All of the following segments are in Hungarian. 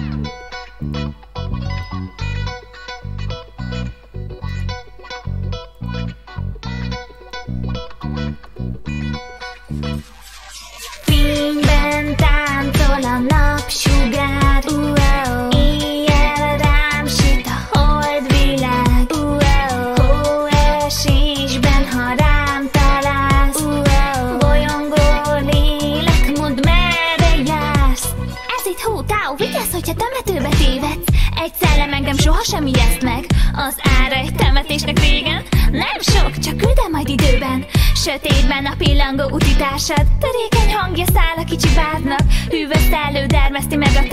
Fényben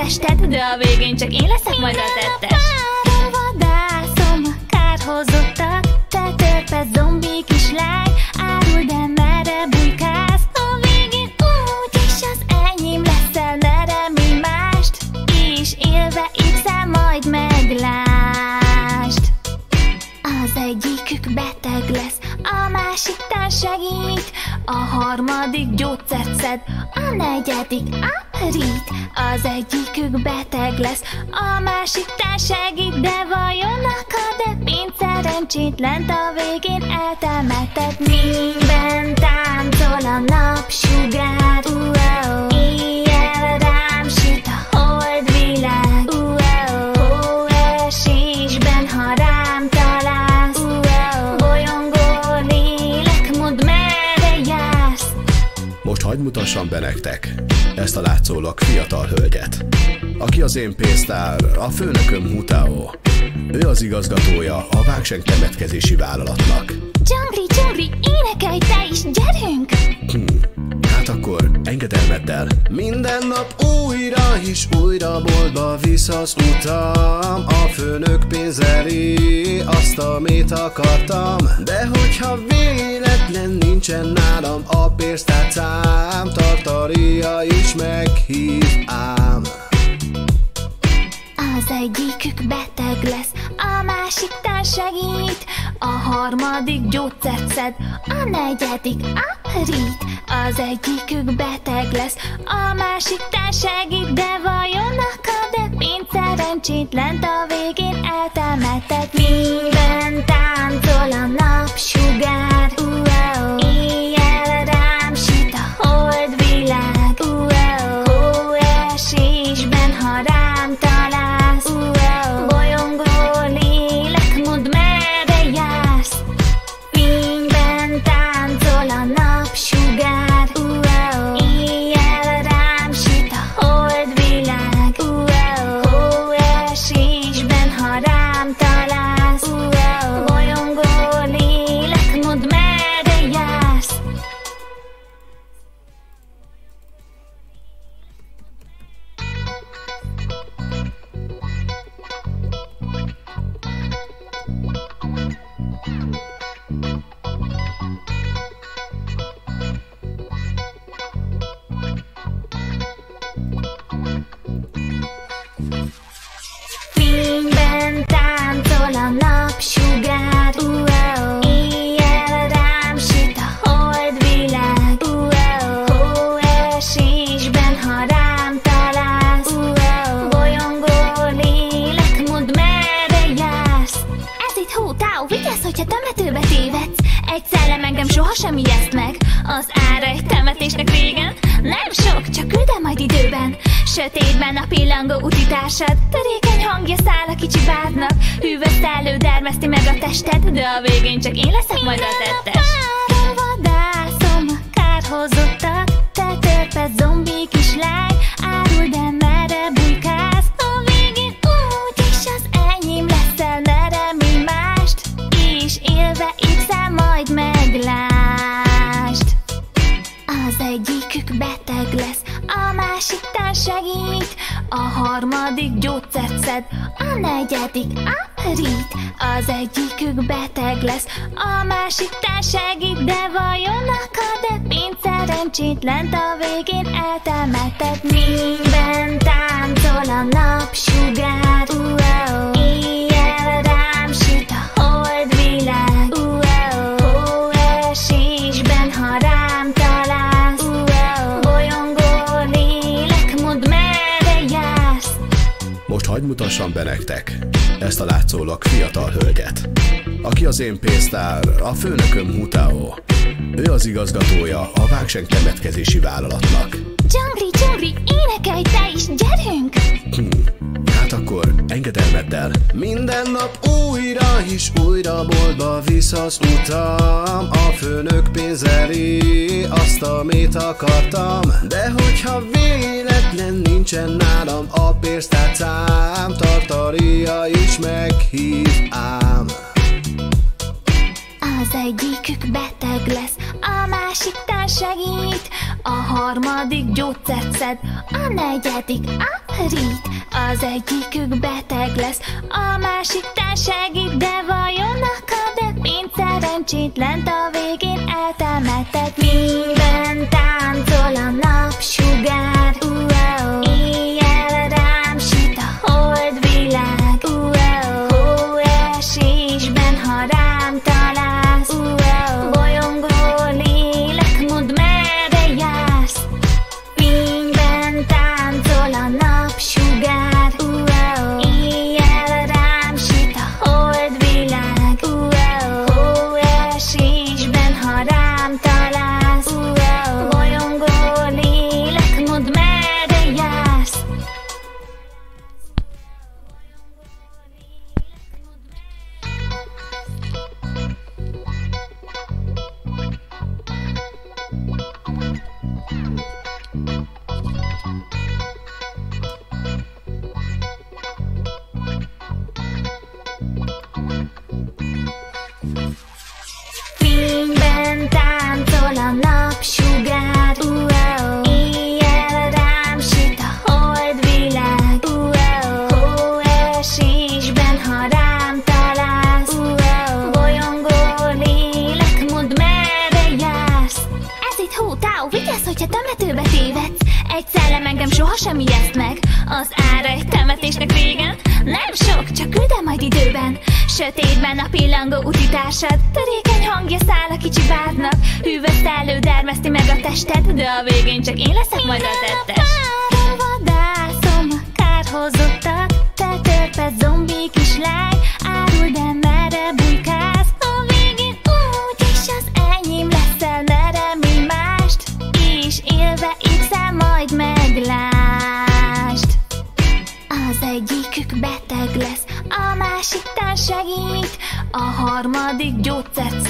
tested De a végén csak én leszek majd a tettes lesz, a másiknál segít, de vajon akad-e? Pénz szerencsétlent a végén eltemetett Fényben táncol a napsugár, uh-oh. Éjjel a holdvilág, ha rám találsz, uh-oh. Bolyongó lélek, mondd merre jársz. Most hagyd mutassam be nektek ezt a látszólag fiatal hölgyet, aki az én pénztár, a főnököm Hutao. Ő az igazgatója a Vágseng temetkezési vállalatnak. Csongri, csongri, énekelj te is, gyerünk! Hát akkor engedelmeddel. Minden nap újra és újra boltba visz az utam A főnök pénzelé azt, amit akartam De hogyha véletlen nincsen nálam a pénztárcám Tartaria is meghív ám harmadik gyógyszert szed, a negyedik aprít. Az egyikük beteg lesz, a másiknál segít, de vajon akad-e pénz szerencsétlent a végén eltemetett Fényben táncol a napsugár, tested. De a végén csak én leszek majd a tettes szerencsétlent a végén eltemetett Fényben táncol a napsugár, merre jársz. Hagyd mutassam be nektek ezt a látszólag fiatal hölgyet, aki az én pénztár, a főnököm Hutao. Ő az igazgatója a Vágseng temetkezési vállalatnak. Dzsongri, Dzsongri, énekelj te is, gyerünk! Hát akkor engedelmeddel. Minden nap újra és újra boltba visz az utam A főnök pénzeli azt, amit akartam De hogyha véletlen nincsen nálam a pénztárcám Tartaria is meghív ám Az egyikük lesz, a másik tán segít. A harmadik gyógyszert szed, a negyedik aprít Az egyikük beteg lesz, a másik tán segít. De vajon akad-e pénz szerencsétlent a végén eltemetett Minden táncol a napsugár, Fényben Sötétben a pillangó utitársad Törékeny hangja száll a kicsi várnak Hűvös szellő dermeszti meg a tested. De a végén csak én leszek majd a tettes. vadászom a kárhozottat Te törpe zombi kislány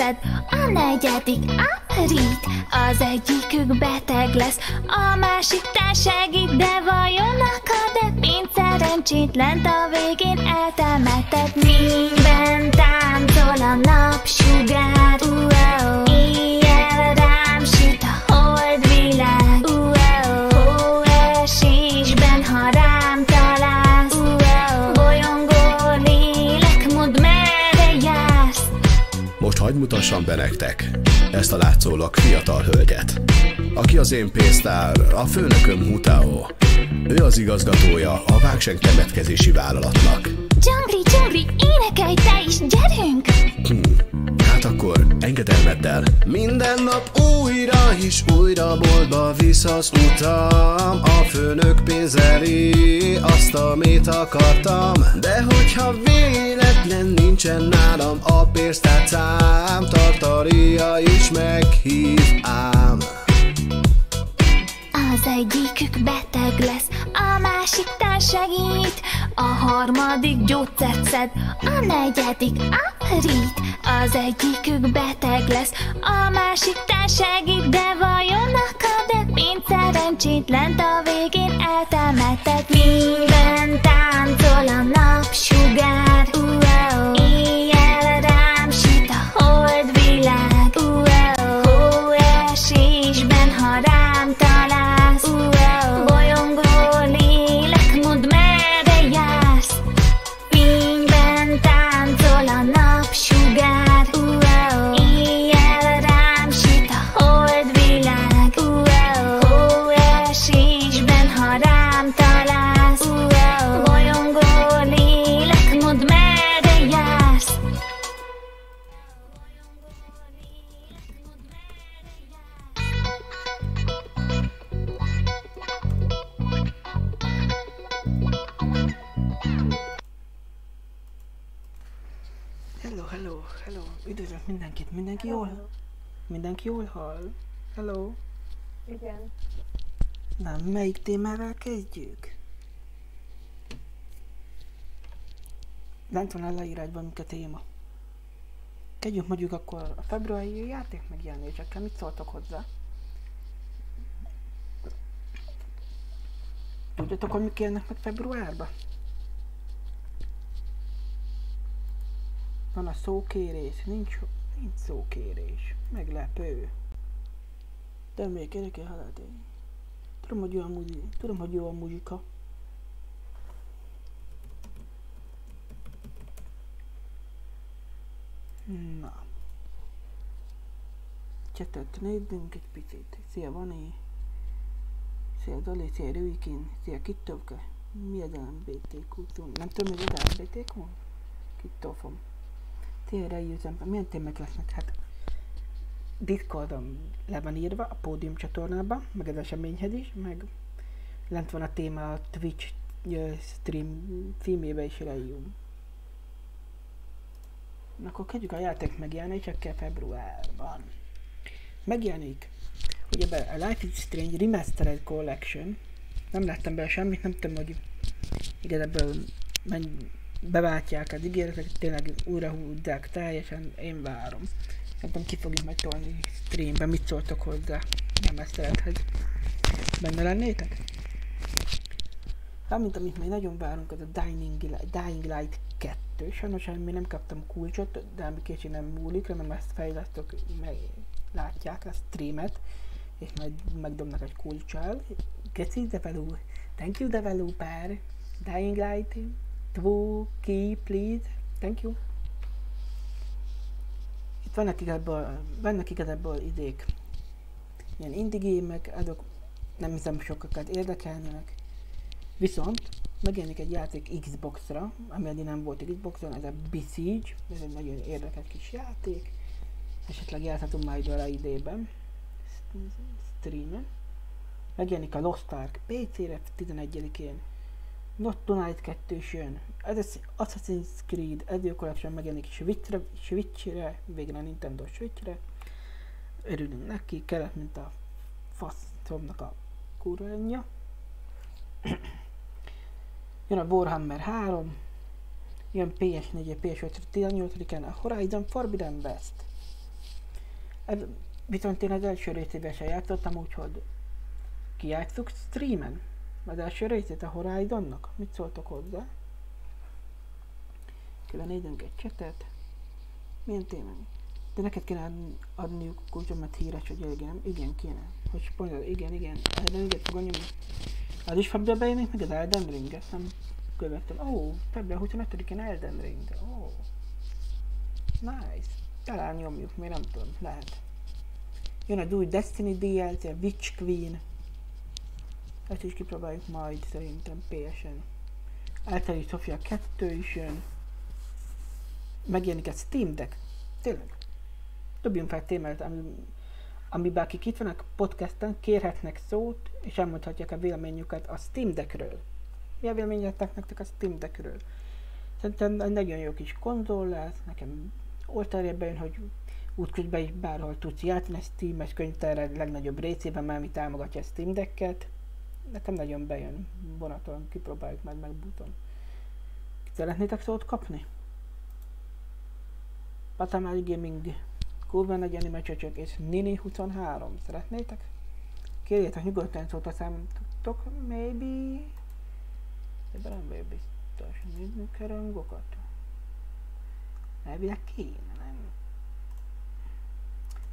szed, a negyedik aprít. Az egyikük beteg lesz, a másik tán segít, de vajon akad-e pénz szerencsétlent a végén eltemetett minden táncol a napsugár, uh-oh. Most hagyd mutassam be nektek ezt a látszólag fiatal hölgyet, aki az én pénztár, a főnököm Hutao. Ő az igazgatója a Vágseng temetkezési vállalatnak. Dzsongri, Dzsongri, énekelj te is, gyerünk! Hát akkor engedelmeddel. Minden nap újra és újra boltba visz az utam. A főnök pénzeli azt, amit akartam. De hogyha véletlen nincsen nálam a pénztárcám Tartaria is meghív ám. Az egyikük beteg a másik tán segít, a harmadik gyógyszert szed, a negyedik aprít. Az egyikük beteg lesz, a másik tán segít, de vajon akad-e pénz szerencsétlent a végén eltemetett minden táncol a napsugár, hello, hello. Üdvözlök mindenkit. Mindenki jól? Mindenki jól hall? Hello. Igen. Na, melyik témával kezdjük? Lent van a leírásban, mik a téma. Kezdjük mondjuk akkor a februári játék megjelenésekkel. Mit szóltok hozzá? Tudjátok, hogy mik jönnek meg februárban? Van a szókérés, nincs, nincs szókérés. Meglepő. De még érdekel én. Tudom, hogy jó a muzika. Tudom, hogy jó a muzika. Na. Csetet nézzünk egy picit. Szia, Vani. Szia, Dali. Szia, Rüikin. Szia, Kittovka. Mi az LMBTQ? Nem tudom, hogy az LMBTQ? Kittofom. Tényleg jöttem, milyen témák lesznek? Hát Discordon le van írva a pódium csatornában, meg az eseményhez is, meg lent van a téma a Twitch stream címébe is leírom. Na akkor kezdjük a játék megjelenésekkel februárban. Megjelenik be a Life is Strange Remastered Collection. Nem láttam bele semmit, nem tudom, hogy igazából menj, beváltják az ígéreteket, tényleg újra húzzák teljesen, én várom. Nem tudom, ki fogjuk majd tolni streambe, mit szóltok hozzá a mesztelethez. Benne lennétek? Hát, mint amit még nagyon várunk, az a Light, Dying Light 2. Sajnos még nem kaptam kulcsot, de ami kicsi nem múlik, remélem ezt fejlesztők meg látják a streamet, és majd megdobnak egy kulcsal. Geci develop, thank you developer, Dying Light, two key please, thank you. Itt vannak igazából, vannak igazából idék. Ilyen indie gémek, azok nem hiszem sokakat érdekelnének. Viszont megjelenik egy játék Xbox-ra, ami eddig nem volt Xbox-on, ez a Besiege, ez egy nagyon érdekes kis játék. Esetleg játszhatunk majd vele idében, streamen. Megjelenik a Lost Ark PC-re 11-én. Not Tonight 2 is jön. Ez az Assassin's Creed Ezio Collection megjelenik Switchre, Switchre, végre Nintendo Switchre. Örülünk neki, kellett, mint a faszomnak a kurva anyja. Jön a Warhammer 3, jön PS4, PS5, 18-án a Horizon Forbidden West. Ez, viszont én az első részével se játszottam, úgyhogy kijátszuk streamen. Az első részét a Horizonnak? Mit szóltok hozzá? Külön nézzünk egy csetet. Milyen témánk? De neked kéne adni, adniuk kulcsomat híres, hogy igen, igen kéne. Hogy spoiler, igen, igen. Elden Ringet fogom nyomni. Az is február bejönnek meg az Elden Ring, ezt nem követtem. Ó, oh, február 25-én Elden Ring. Ó. Oh. Nice. Talán nyomjuk, még nem tudom, lehet. Jön a új Destiny DLC, Witch Queen. Ezt is kipróbáljuk majd szerintem PS-en. Általi Sofia 2 is jön. Megjelenik egy Steam Deck. Tényleg. Dobjunk fel témát, ami, amiben akik itt vannak podcasten, kérhetnek szót, és elmondhatják a véleményüket a Steam Deckről. Mi a véleményetek nektek a Steam Deckről? Szerintem egy nagyon jó kis konzol lesz, nekem oltárja bejön, hogy útközben is bárhol tudsz játszani, Steam-es könyvtár legnagyobb részében már mi támogatja a Steam Decket. Nekem nagyon bejön, vonaton kipróbáljuk meg, megbutom. Szeretnétek szót kapni? Patamari Gaming, kurva nagy anime csöcsök és Nini 23. Szeretnétek? Kérjétek nyugodtan szót a számotoktok, maybe... Ebben nem vagyok biztos. Nézzük kell rangokat. Elvileg kéne, nem?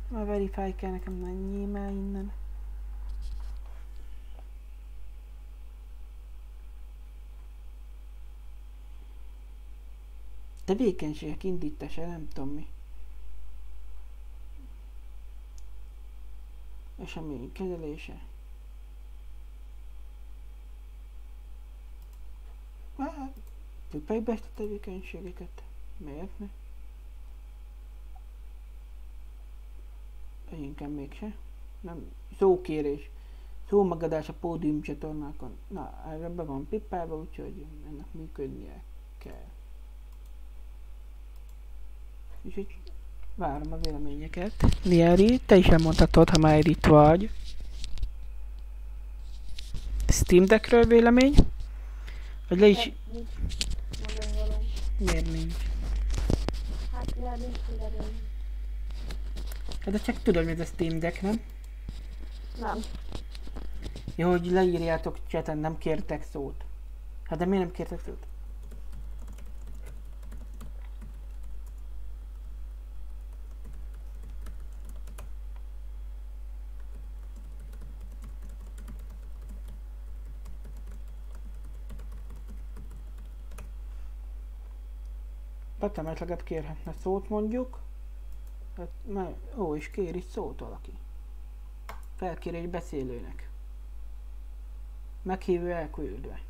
Nem a verify kell nekem mennyi már innen. Tevékenységek indítása, nem tudom mi. Esemény kezelése. Hát, be a tevékenységeket. Miért ne? Inkább mégse. Nem, szókérés. Szómagadás a pódium csatornákon. Na, erre be van pipálva, úgyhogy ennek működnie kell. Úgyhogy várom a véleményeket. Lieri, te is elmondhatod, ha már itt vagy. Steam Deckről vélemény? Vagy le is... Való. Miért nincs? Hát mert nincs kiderülni. Hát de csak tudod, mi ez a Steam Deck, nem? Nem. Jó, hogy leírjátok chaten, nem kértek szót. Hát de miért nem kértek szót? Petem esetleg kérhetne szót mondjuk. Hát, mert, ó, és kér itt szót valaki. Felkér egy beszélőnek. Meghívő elküldve.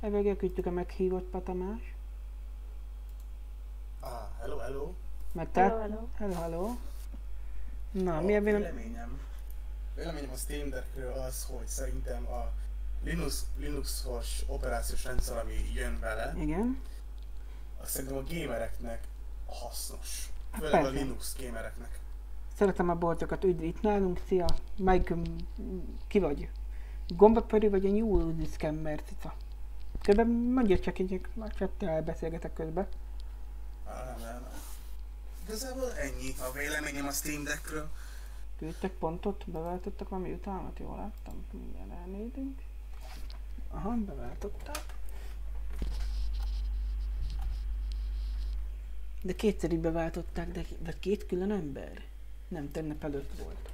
Evege küldtük a meghívott Patamás. Ah, hello, hello. Mert Hello, te... hello. Hello, hello. Na, mi a vélemény? véleményem? Véleményem a Steam Deckről az, hogy szerintem a Linux, Linuxos operációs rendszer, ami jön vele, Igen. az szerintem a gamereknek hasznos. Hát Főleg a. Linux gamereknek. Szeretem a boltokat, üdv itt nálunk, szia. Mm, ki vagy? Gombapörű vagy a New Scammer cica? Közben mondja csak így, a csettel beszélgetek közben. Nem, nem, nem. Igazából ennyi a véleményem a Steam Deckről. Küldtek pontot, beváltottak valami utalmat, jól láttam. Mindjárt elnézünk. Aha, beváltották. De kétszer így beváltották, de, de két külön ember? Nem, tegnap előtt volt.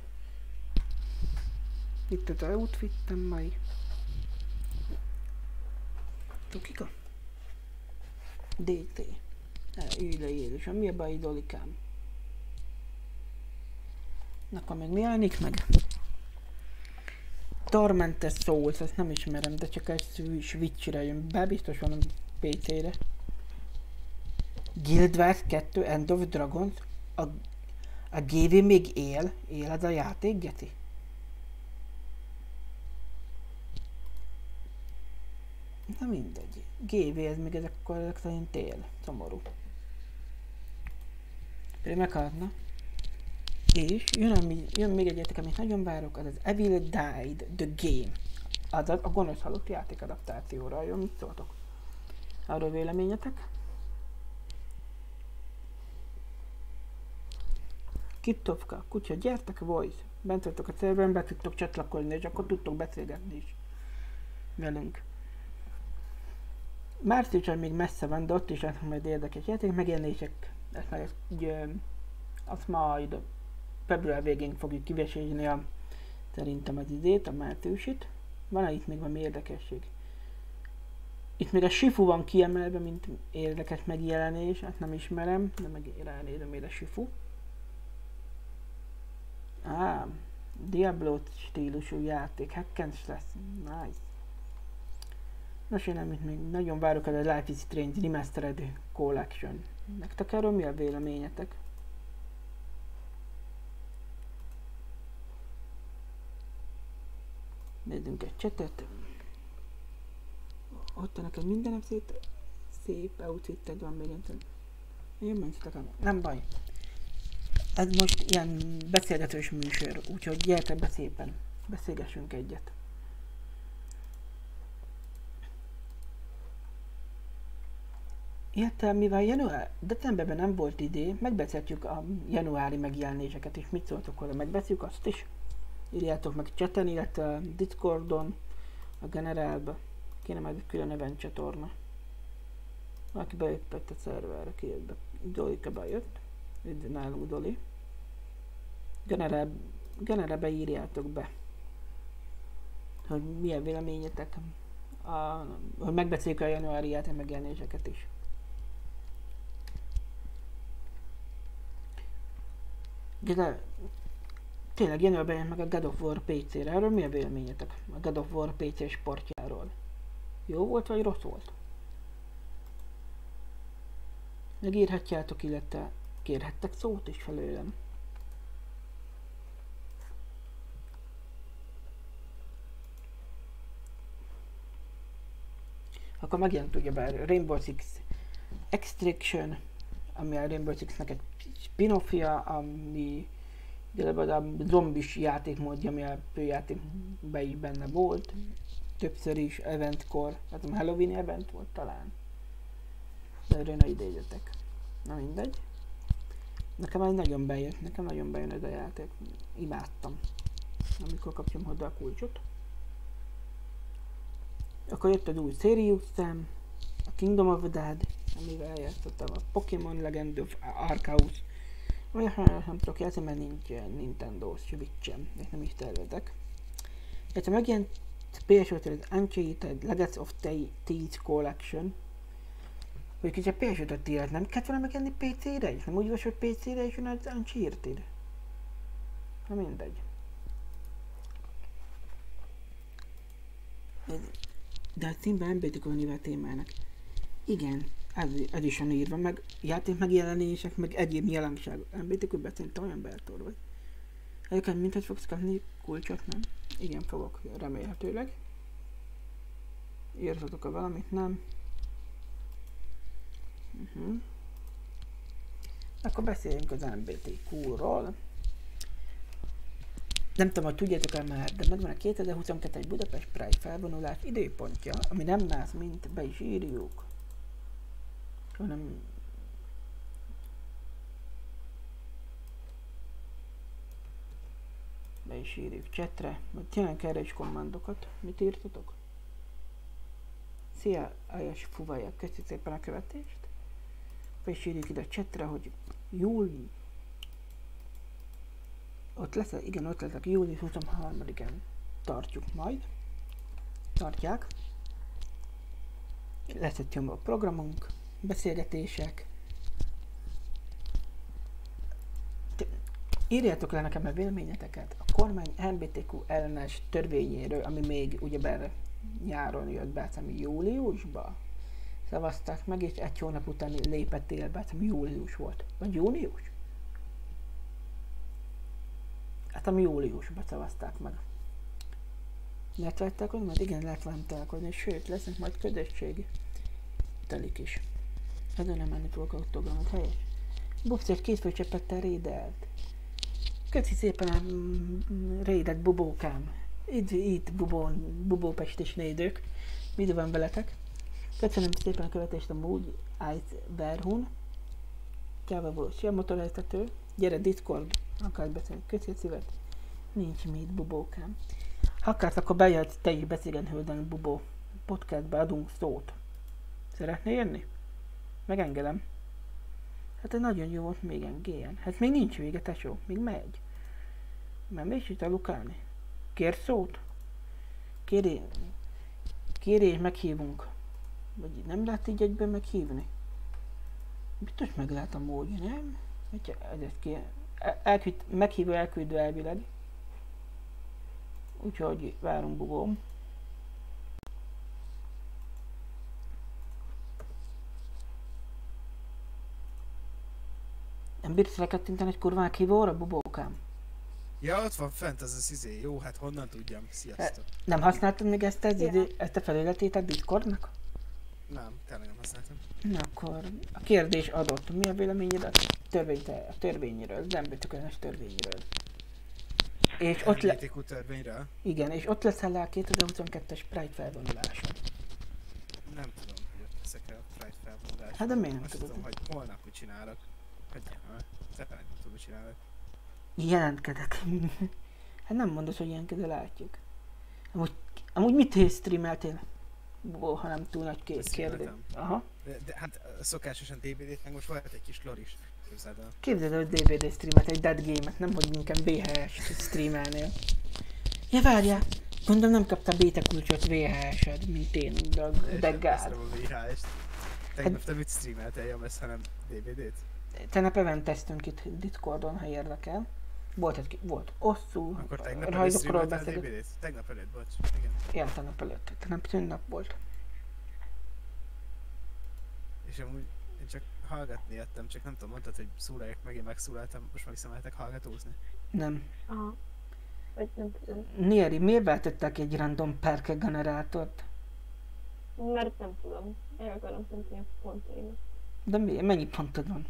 Itt az outfittem majd. Tukika? DT. Ülj le Jézusom, mi a baj, Dolikám? Na, Akkor még mi állnik meg? Tormentes Souls, ezt nem ismerem, de csak egy Swi- Switch-re jön be, biztos van PC-re. Guild Wars 2 End of Dragons? A, a GV még él? Él ez a játék, Geti? Na mindegy. GV ez még ezek, ezek szerint él. Szomorú. Pedig meghalna. És jön, ami, jön még egy játék, amit nagyon várok, az az Evil Died The Game. Azaz a gonosz halott játék adaptációra. Jó, mit szóltok? Arról véleményetek? Kittovka, kutya, gyertek, voice. Bent vagytok a szerveren, be tudtok csatlakozni, és akkor tudtok beszélgetni is velünk. Márciusban még messze van, de ott is lesz majd érdekes játék, megjelenések, ezt meg egy, azt majd február végén fogjuk kivesézni a, szerintem az idét, a márciusit. Van-e itt még valami érdekesség? Itt még a Shifu van kiemelve, mint érdekes megjelenés, ezt nem ismerem, de meg ránézem a Shifu. Á, Diablo stílusú játék, hack slash, nice. Nos, én amit még nagyon várok, az a Life is Strange Remastered Collection. Nektek erről mi a véleményetek? Nézzünk egy csetet. Ott neked mindenem szét, szép outfited van még egyszer. Én mondjátok, nem baj. Ez most ilyen beszélgetős műsor, úgyhogy gyertek be szépen. Beszélgessünk egyet. Értem, mivel január, decemberben nem volt idé, megbeszéltjük a januári megjelenéseket is. Mit szóltok hozzá? Megbeszéljük azt is? Írjátok meg chaten, illetve Discordon, a generálba. Kéne majd egy külön event csatorna. Valaki bejött a szerverre, ki jött be. Dolika bejött. Üdv nálunk Doli. Generál, generálbe írjátok be. Hogy milyen véleményetek. A, hogy megbeszéljük a januári játék megjelenéseket is. De tényleg januárban jelent meg a God of War PC-re. Erről mi a véleményetek? A God of War PC sportjáról. Jó volt vagy rossz volt? Megírhatjátok, illetve kérhettek szót is felőlem. Akkor megjelent ugye bár Rainbow Six Extraction, ami a Rainbow Six-nek egy spin-offja, ami igazából a zombis játékmódja, ami a főjátékban is benne volt. Többször is eventkor, hát a Halloween event volt talán. De erre ne idézzetek. Na mindegy. Nekem ez nagyon bejött, nekem nagyon bejön ez a játék. Imádtam. Amikor kapjam hozzá a kulcsot. Akkor jött egy új Serious Sam, a Kingdom of the Dead, amivel játszottam a Pokémon Legend of Arceus. Olyan sajnos nem tudok játszani, mert nincs eh, Nintendo Switch-em, és nem is tervezek. Illetve megjelent ps 5 az Uncharted Legacy of Thieves Collection, hogy kicsit ps 5 élet nem kellett volna megjelenni PC-re is? Nem úgy volt, hogy PC-re is jön az Uncharted? Na mindegy. Ez- De a címben nem volna a témának. Igen, ez, ez is van írva, meg játék megjelenések, meg egyéb jelenság. Hogy beszéltem olyan beltor vagy. Egyébként mint hogy fogsz kapni kulcsot, nem? Igen, fogok, remélhetőleg. Írtatok a valamit, nem? Uh-huh. Akkor beszéljünk az MBTQ-ról. Nem tudom, hogy tudjátok-e már, de megvan a 2022-es Budapest Pride felvonulás időpontja, ami nem más, mint be is írjuk. Hanem be is írjuk chatre, vagy csinálunk erre is kommandokat. Mit írtatok? Szia, Ajas Fuvaja, köszi szépen a követést. Be is írjuk ide a chatre, hogy júli... Ott lesz, igen, ott leszek, július 23-án tartjuk majd. Tartják. Lesz egy csomó programunk, beszélgetések. Írjátok le nekem a véleményeteket a kormány LMBTQ ellenes törvényéről, ami még ugyebár nyáron jött be, ami júliusba szavazták meg, és egy hónap után lépett hát ami július volt. Vagy június? Hát ami júliusban szavazták meg. Lehet vele telkodni? Mert igen, lehet velem telkodni, sőt, lesznek majd közösségi telik is. Ezen nem menni fogok autogramot, helyes. Bubszert két főcsepettel rédelt. Köszi szépen a mm, rédett bubókám. Itt, itt bubón, bubópestis nédők. Mi van veletek? Köszönöm szépen a követést a Mood Ice Verhun. Csáva volt, a motorhelytető. Gyere Discord, akár beszélni. Köszi szívet. Nincs mit, bubókám. Ha akarsz, akkor bejöhetsz te is beszélgetni Hölden Bubó. Podcastbe adunk szót. Szeretnél jönni? Megengedem. Hát ez nagyon jó volt még engélyen. Hát még nincs vége, tesó. Még megy. Már még itt alukálni. Kér szót? Kéré... Kéré és meghívunk. Vagy nem lehet így egyben meghívni? Biztos meg lehet a módja, nem? Hogyha ezért kér... El- Elküld, meghívó elküldő elvileg. Úgyhogy várunk bugóm. Nem bírsz rekattintani egy kurva meghívóra, bubókám? Ja, ott van fent az az izé. Jó, hát honnan tudjam. Sziasztok. Nem használtad még ezt, az Ja. idő, ezt a felületét a Discordnak? Nem, tényleg nem használtam. Na akkor a kérdés adott. Mi a véleményed a, törvény, a törvényről, az embertökönös törvényről? És ott, le, törvényről? igen, és ott leszel a 2022-es Pride felvonuláson. Nem tudom, hogy ott leszek el a Pride felvonulás. Hát de miért nem Azt tudom, hogy holnap mit csinálok. Ja, tényleg nem tudom, mit csinálok. Jelentkedek. hát nem mondod, hogy ilyenkedő látjuk. Amúgy, amúgy mit streameltél? Bó, ha nem túl nagy ké- kérdés. Aha. De, de hát szokásosan DVD-t, meg most volt egy kis lor is. Képzeld el. Képzeld, el, hogy DVD streamet, egy Dead Game-et, nem hogy inkább VHS-t streamelnél. Ja, várjál, gondolom nem kaptál beta kulcsot VHS-ed, mint én, de, de a VHS-t. Tegnap te mit streameltél, James, hanem DVD-t? Tegnap event tesztünk itt Discordon, ha érdekel. Volt egy, volt osszú, Akkor tegnap előtt rajzokról beszélünk. Tegnap előtt, bocs. Igen. Ja, tegnap előtt. Tegnap szünnap volt. És amúgy én csak hallgatni jöttem, csak nem tudom, mondtad, hogy szólaljak meg, én megszólaltam, most meg visszamehetek hallgatózni. Nem. Aha. Vagy nem tudom. Nieri, miért váltották egy random perke generátort? Mert nem tudom. El akarom tenni a pontjaimat. De mi, mennyi pontod van?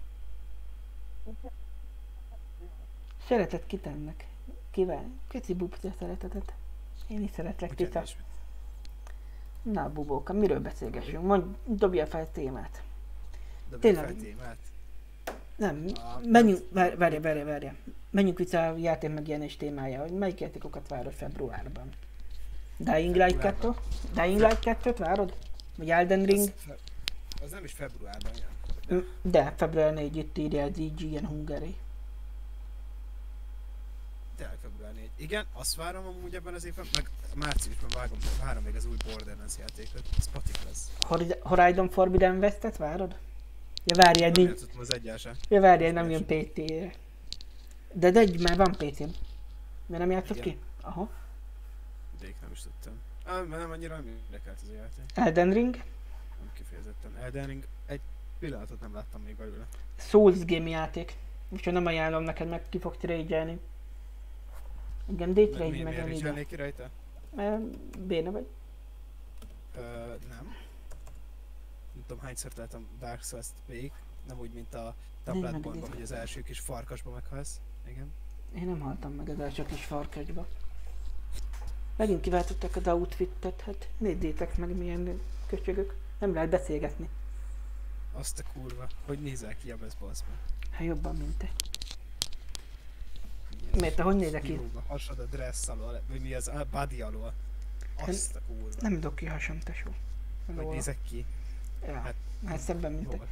Szeretet kitennek. Kivel? Köci bubci a szeretetet. Én is szeretlek, Tita. Na, bubóka, miről beszélgessünk? Mondj, dobja fel témát. Dobjuk Tényleg. fel témát. Nem, A- menjünk, várj, várj, várj, várj. Menjünk vissza a játék megjelenés témája, hogy melyik játékokat várod februárban? Dying Light 2? Dying Light 2-t várod? Vagy Elden Ring? Az, az nem is februárban jön. De, február 4 itt írja az IGN Hungary. Tényleg február 4. Igen, azt várom amúgy ebben az évben, meg márciusban vágom, várom még az új Borderlands játékot. Ez patik lesz. Hori- Horizon Forbidden West-et várod? Ja várjál, Nem nincs. játszottam az egyel sem. Ja várjál, nem jön PT-re. De, de egy már van PC-n. Mert nem játszott Igen. ki? Aha. Ideig nem is tudtam. Ah, mert nem annyira nem érdekelt ez a játék. Elden Ring. Nem kifejezetten. Elden Ring pillanatot nem láttam még belőle. Souls game játék. Úgyhogy nem ajánlom neked, meg ki fog trade Igen, day Mi- trade mi- meg Miért nincs ki rajta? Béna vagy? Ö, nem. Nem tudom hányszor találtam Dark Souls-t végig. Nem úgy, mint a igen. hogy az első kis farkasba meghalsz. Igen. Én nem haltam meg az első kis farkasba. Megint kiváltották az outfitet, hát nézzétek meg milyen köcsögök. Nem lehet beszélgetni. Azt a kurva. Hogy nézel ki a Boss Hát jobban, mint te. Miért, te hogy nézek ki? Hasad a dress alól, vagy mi az? A body alól. Azt a kurva. Nem dobok ki hasam, tesó. Hogy nézek ki? Ja, Hát, hát szebben, mint te. Jól.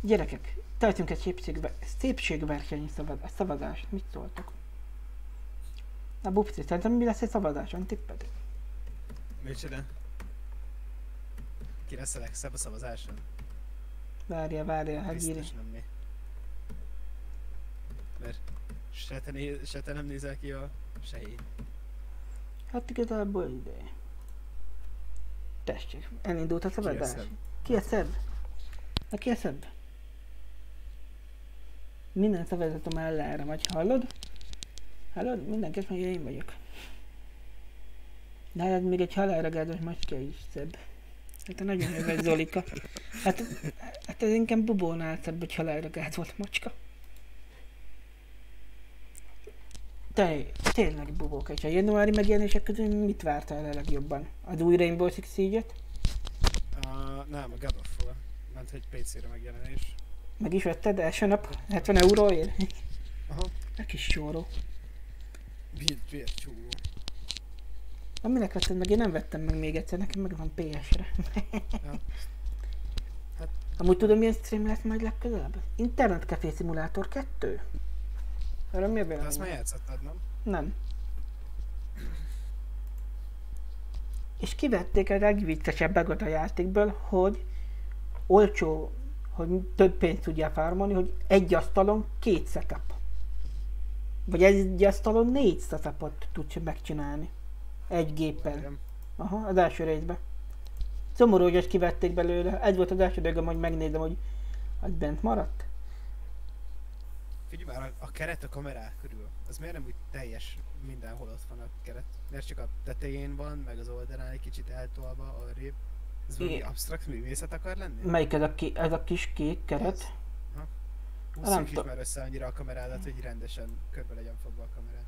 Gyerekek, tartsunk egy szépségbe, szépségverseny szavad, szavazást. Mit szóltok? Na bupci, szerintem mi lesz egy szavazás? Van tipped? Micsoda? Ki lesz a legszebb a szavazáson? Várja, várja, hát írj. Nem. Mert se te, né- se te nem nézel ki a se én. Hát igazából ide. Tessék, elindult a a szebb? Ki a szebb? Na ki a szebb? Minden szavazatom ellenre vagy, hallod? Hallod? Mindenki azt mondja, én vagyok. De hát még egy halálragázos macska is szebb. Hát te nagyon vagy, Zolika. Hát, hát ez inkább bubónál szebb, hogy halálragázolt macska. Te, tényleg bubóka, és a januári megjelenések közül mit vártál a legjobban? Az új Rainbow Six Siege-et? Uh, nem, a God of War. Ment egy PC-re megjelenés. Meg is vetted első nap? 70 euróért? Aha. A kis csóró. Miért, miért csúró? Na minek vetted meg? Én nem vettem meg még egyszer, nekem meg van PS-re. Ja. Amúgy tudom milyen stream lesz majd legközelebb? Internet Café Simulator 2? Erről mi a De azt már játszottad, nem? Nem. És kivették a legviccesebb a játékból, hogy olcsó, hogy több pénzt tudjál farmolni, hogy egy asztalon két setup. Vagy egy asztalon négy setupot tudsz megcsinálni. Egy géppel. Aha, az első részben. Szomorú, hogy ezt kivették belőle. Ez volt az első dolgom, hogy megnézem, hogy az bent maradt. Figyelj már, a, a keret a kamerák körül, az miért nem úgy teljes mindenhol ott van a keret? Miért csak a tetején van, meg az oldalán egy kicsit eltolva arrébb? Ez valami absztrakt művészet akar lenni? Melyik ez a, ki, ez a kis kék keret? nem is már össze annyira a kamerádat, hogy rendesen körbe legyen fogva a kamerát.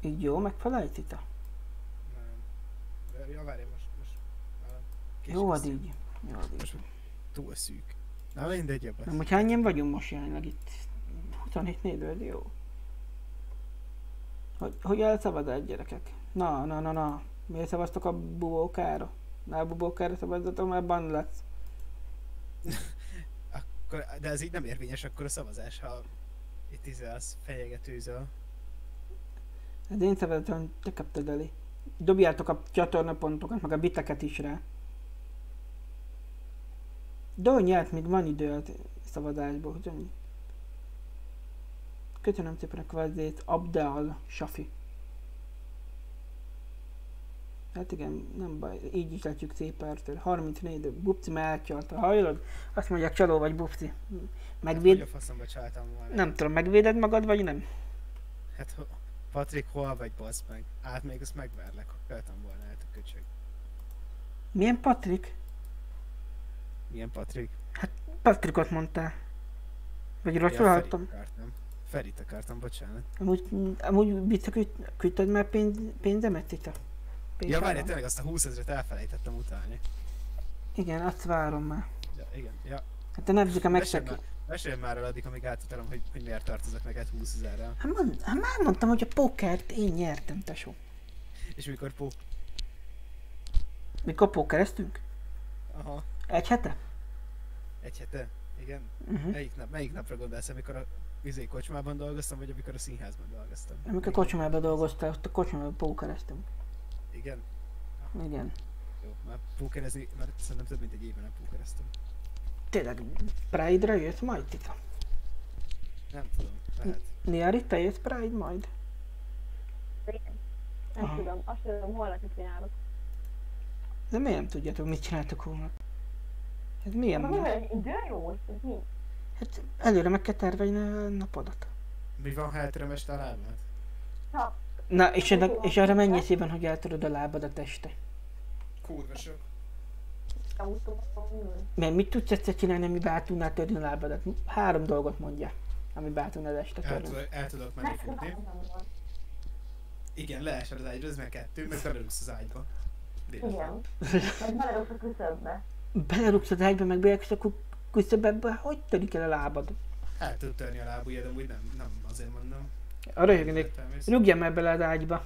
Így jó, megfelel Tita? Ja, várj, most, most. Jó, az lesz. így. Jó, az így. Most túl szűk. Na mindegy, jobb Nem, hogy hányan vagyunk most jelenleg itt? 27 néződ, jó. Hogy, hogy elszavazás gyerekek? Na, na, na, na. Miért szavaztok a bubókára? Na, a bubókára szavazatok, mert ban lesz. Akkor, de ez így nem érvényes akkor a szavazás, ha itt izélsz, fejegetőzöl. Ez én szavazatom, te kaptad elé. Dobjátok a csatornapontokat, meg a biteket is rá. Dobját, még van idő a szavazásból, hogy annyi. Köszönöm szépen a kvazzét, Abdal Safi. Hát igen, nem baj, így is látjuk szép arctól. 34, de Bupci már elcsalta. Hallod? Azt mondják, csaló vagy Bupci. Megvéd... a faszomba csaltam volna. Nem tudom, megvéded magad, vagy nem? Hát Patrik, hol vagy, basz meg? Hát még azt megverlek, ha csaltam volna el a köcsög. Milyen Patrik? Milyen Patrik? Patrikot mondtál. Vagy rosszul Ja, hallottam? Akartam. Ferit akartam, bocsánat. Amúgy, amúgy visszaküldted már pénz, pénzemet, Tita? Ja, Pénzsávon? várj, tényleg azt a 20 ezeret elfelejtettem utalni. Igen, azt várom már. Ja, igen, ja. Hát a megszek... mesélj már el addig, amíg átutalom, hogy, hogy miért tartozok neked 20 ezerrel. Hát, mond, hát már mondtam, hogy a pókert én nyertem, tesó. És mikor pó... Mikor pókereztünk? Aha, Egy hete? egy hete? Igen. Uh-huh. Melyik, nap, melyik napra gondolsz, amikor a vizé kocsmában dolgoztam, vagy amikor a színházban dolgoztam? Amikor kocsmában dolgoztál, ott a kocsmában pókereztünk. Igen? Igen. Jó, már pókerezni, mert szerintem több mint egy éve nem pókereztem. Tényleg, Pride-ra jössz majd, Tita? Nem tudom, lehet. Niari, te jössz Pride majd? Nem Aha. tudom, azt tudom, holnap mit csinálok. De miért nem tudjátok, mit csináltok holnap? Hát milyen? Mivel idő jó most, ez mi? Hát előre meg kell tervezni a napodat. Mi van, ha elteremest a? Ha, Na, és, ennek, és arra mennyi szépen, hogy eltöröd a lábadat este? Kurva sok. Mert mit tudsz egyszer csinálni, amiben át tudnál törni a lábadat? Három dolgot mondja, amiben át tudnád este El, törni. tudok, el tudok menni futni. Igen, leesel az ágyra, ez meg kettő, meg belerúgsz az ágyba. Délután. Igen. Meg belerúgsz a küszöbbe. Belerúgsz az ágyba, meg bejössz a küszöbbe, hogy törik el a lábad? El tud törni a lábujjad, amúgy nem, nem azért mondom. A röhögnék. Értelmész. Rúgjam már bele az ágyba.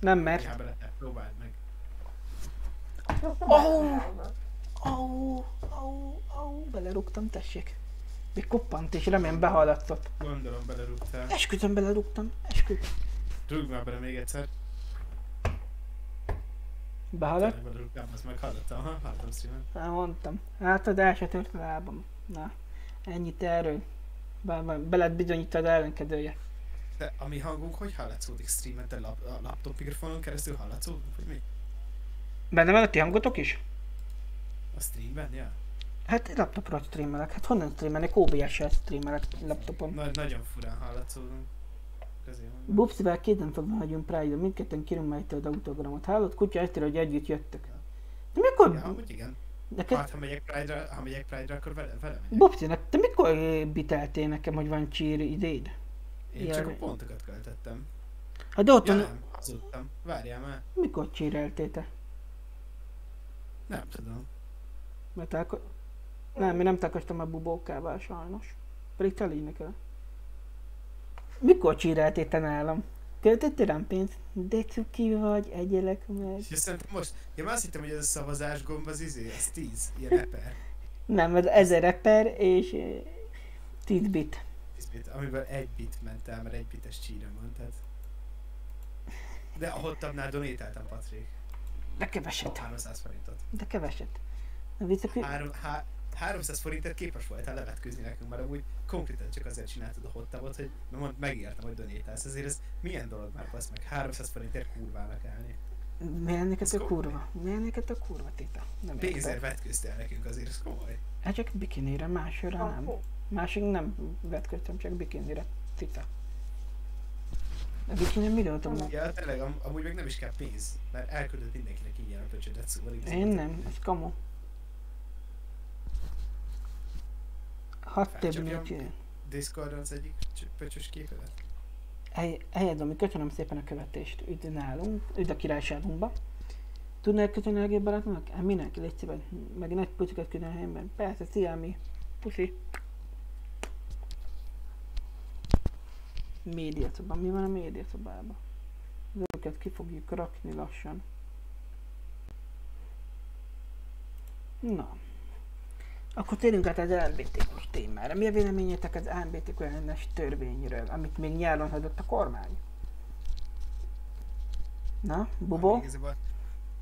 Nem mer. Néha bele, próbáld meg. Ó! Au, au, au, belerúgtam, tessék. Még koppant, és remélem behallatszott. Gondolom belerúgtál. Esküszöm belerúgtam, eskü. Rúgj már bele még egyszer. Behalott? Tényleg belerúgtál, azt meg hallottam. Ha, hallottam szíven. Hát mondtam. Hát el se tört a lábam. Na, ennyit erről. Be, be, be lett bizonyítani ellenkedője. De a mi hangunk hogy hallatszódik streamen? Te lap, a laptop mikrofonon keresztül hallatszódunk, vagy mi? Benne van a ti hangotok is? A streamben, ja? Hát laptopról streamelek. Hát honnan streamelek? OBS-sel streamelek laptopon. Nagy, nagyon furán hallatszódunk. Közé mondom. Bubszivel kézenfogva vagyunk Pride-on, mindketten kirumáltad autogramot. Hallott? Kutya írja, hogy együtt jöttek. De mikor? Ja, amúgy igen. Neked... Hát, ha megyek Pride-ra, ha megyek Pride-ra, akkor vele, vele megyek. Bubszinak, te mikor biteltél nekem, hogy van cheer idéd? Én Ja, csak a pontokat költöttem. Hát de ott Ja, nem, hazudtam. Várjál már. mikor cheereltél te? Nem tudom. Mert találko... Nem, én nem találkoztam a bubókával sajnos. Pedig te légy nekem. Mikor csíreltél te nálam? Költöttél rám pénzt? De cuki vagy, egyelek meg. És szerintem most, én azt hittem, hogy ez a szavazás gomb az izé, az 10, ilyen eper. Nem, ez 1000 eper és eh, 10 bit. 10 bit, amiből egy bit ment el, mert egy bites csíre van, tehát. De a hottabnál donétáltam, Patrik. De keveset. 300 forintot. De keveset. Na visszakü... Három, há, 300 forintért képes voltál levetkőzni nekünk, mert amúgy konkrétan csak azért csináltad a hottabot, hogy mond, megértem, hogy donétálsz. Ezért ez milyen dolog már, basz meg 300 forintért kurvának állni. Milyen neked Ez a komoly. kurva? Milyen neked a kurva, Tita? Nem Pénzért vetkőztél nekünk, azért ez komoly. Hát csak bikinire, másra nem. Másik nem vetköztem, csak bikinire. Tita. A bikini mi volt amúgy? Ja, tényleg, am- amúgy meg nem is kell pénz, mert elküldött mindenkinek ingyen a pöcsödet, szóval igazából Én nem, ez kamu. Hat Felcsapjam. több Discordon az egyik cs- pöcsös képedet. Helyed, Domi, köszönöm szépen a követést. Üdv nálunk, üdv a királyságunkba. Tudnál kötni a legjobb barátnak? Hát minek? Légy szíves. Megint egy pucikat küldeni a helyemben. Persze, szia mi. Puszi. Médiaszobban. Mi van a médiaszobában? Őket ki fogjuk rakni lassan. Na. Akkor térjünk át az LMBTQ-s témára. Mi a véleményetek az LMBTQ ellenes törvényről, amit még nyáron hagyott a kormány? Na, Bubó?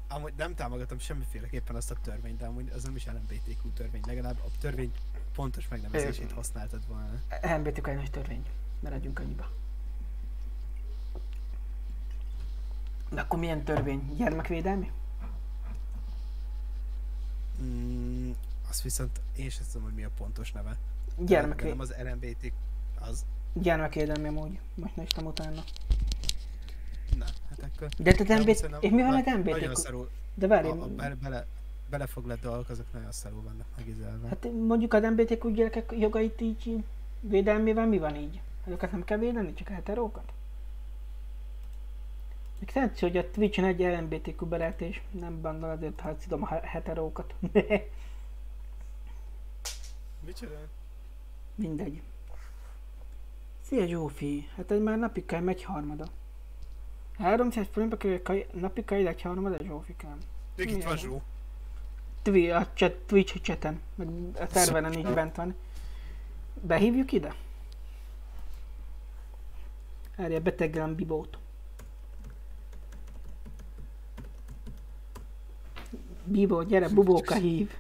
Amúgy nem támogatom semmiféleképpen azt a törvényt, de amúgy az nem is LMBTQ törvény, legalább a törvény pontos megnevezését használtad volna. LMBTQ ellenes törvény. Maradjunk annyiba. De akkor milyen törvény? Gyermekvédelmi? Mm, azt viszont én sem tudom, hogy mi a pontos neve. De Gyermekvé... Nem az LMBT, az. Gyermekvédelmi amúgy. Most néztem utána. Na, hát akkor... De te MBT... És mi van na- az Nagyon MBT? szarul. De A, várj, a bele, bele, belefoglalt dolgok azok nagyon szarul vannak megízelve. hát mondjuk az MBTQ gyerekek jogait így védelmével mi van így? Azokat nem kell védeni, csak a heterókat? Még tetszik, hogy a Twitch-en egy LMBTQ barát és nem bannal azért harcítom a he- heterókat. Micsoda? Mindegy. Szia Zsófi, hát ez már napi kell megy harmada. 300 forintba kerül kaj, napi kell egy harmada Zsófikám. Még itt van Zsó. Twi- a chat, Twitch chaten, meg a szerveren így bent van. Behívjuk ide? Erre betegelem Bibót. Bibó, gyere, bubóka hív.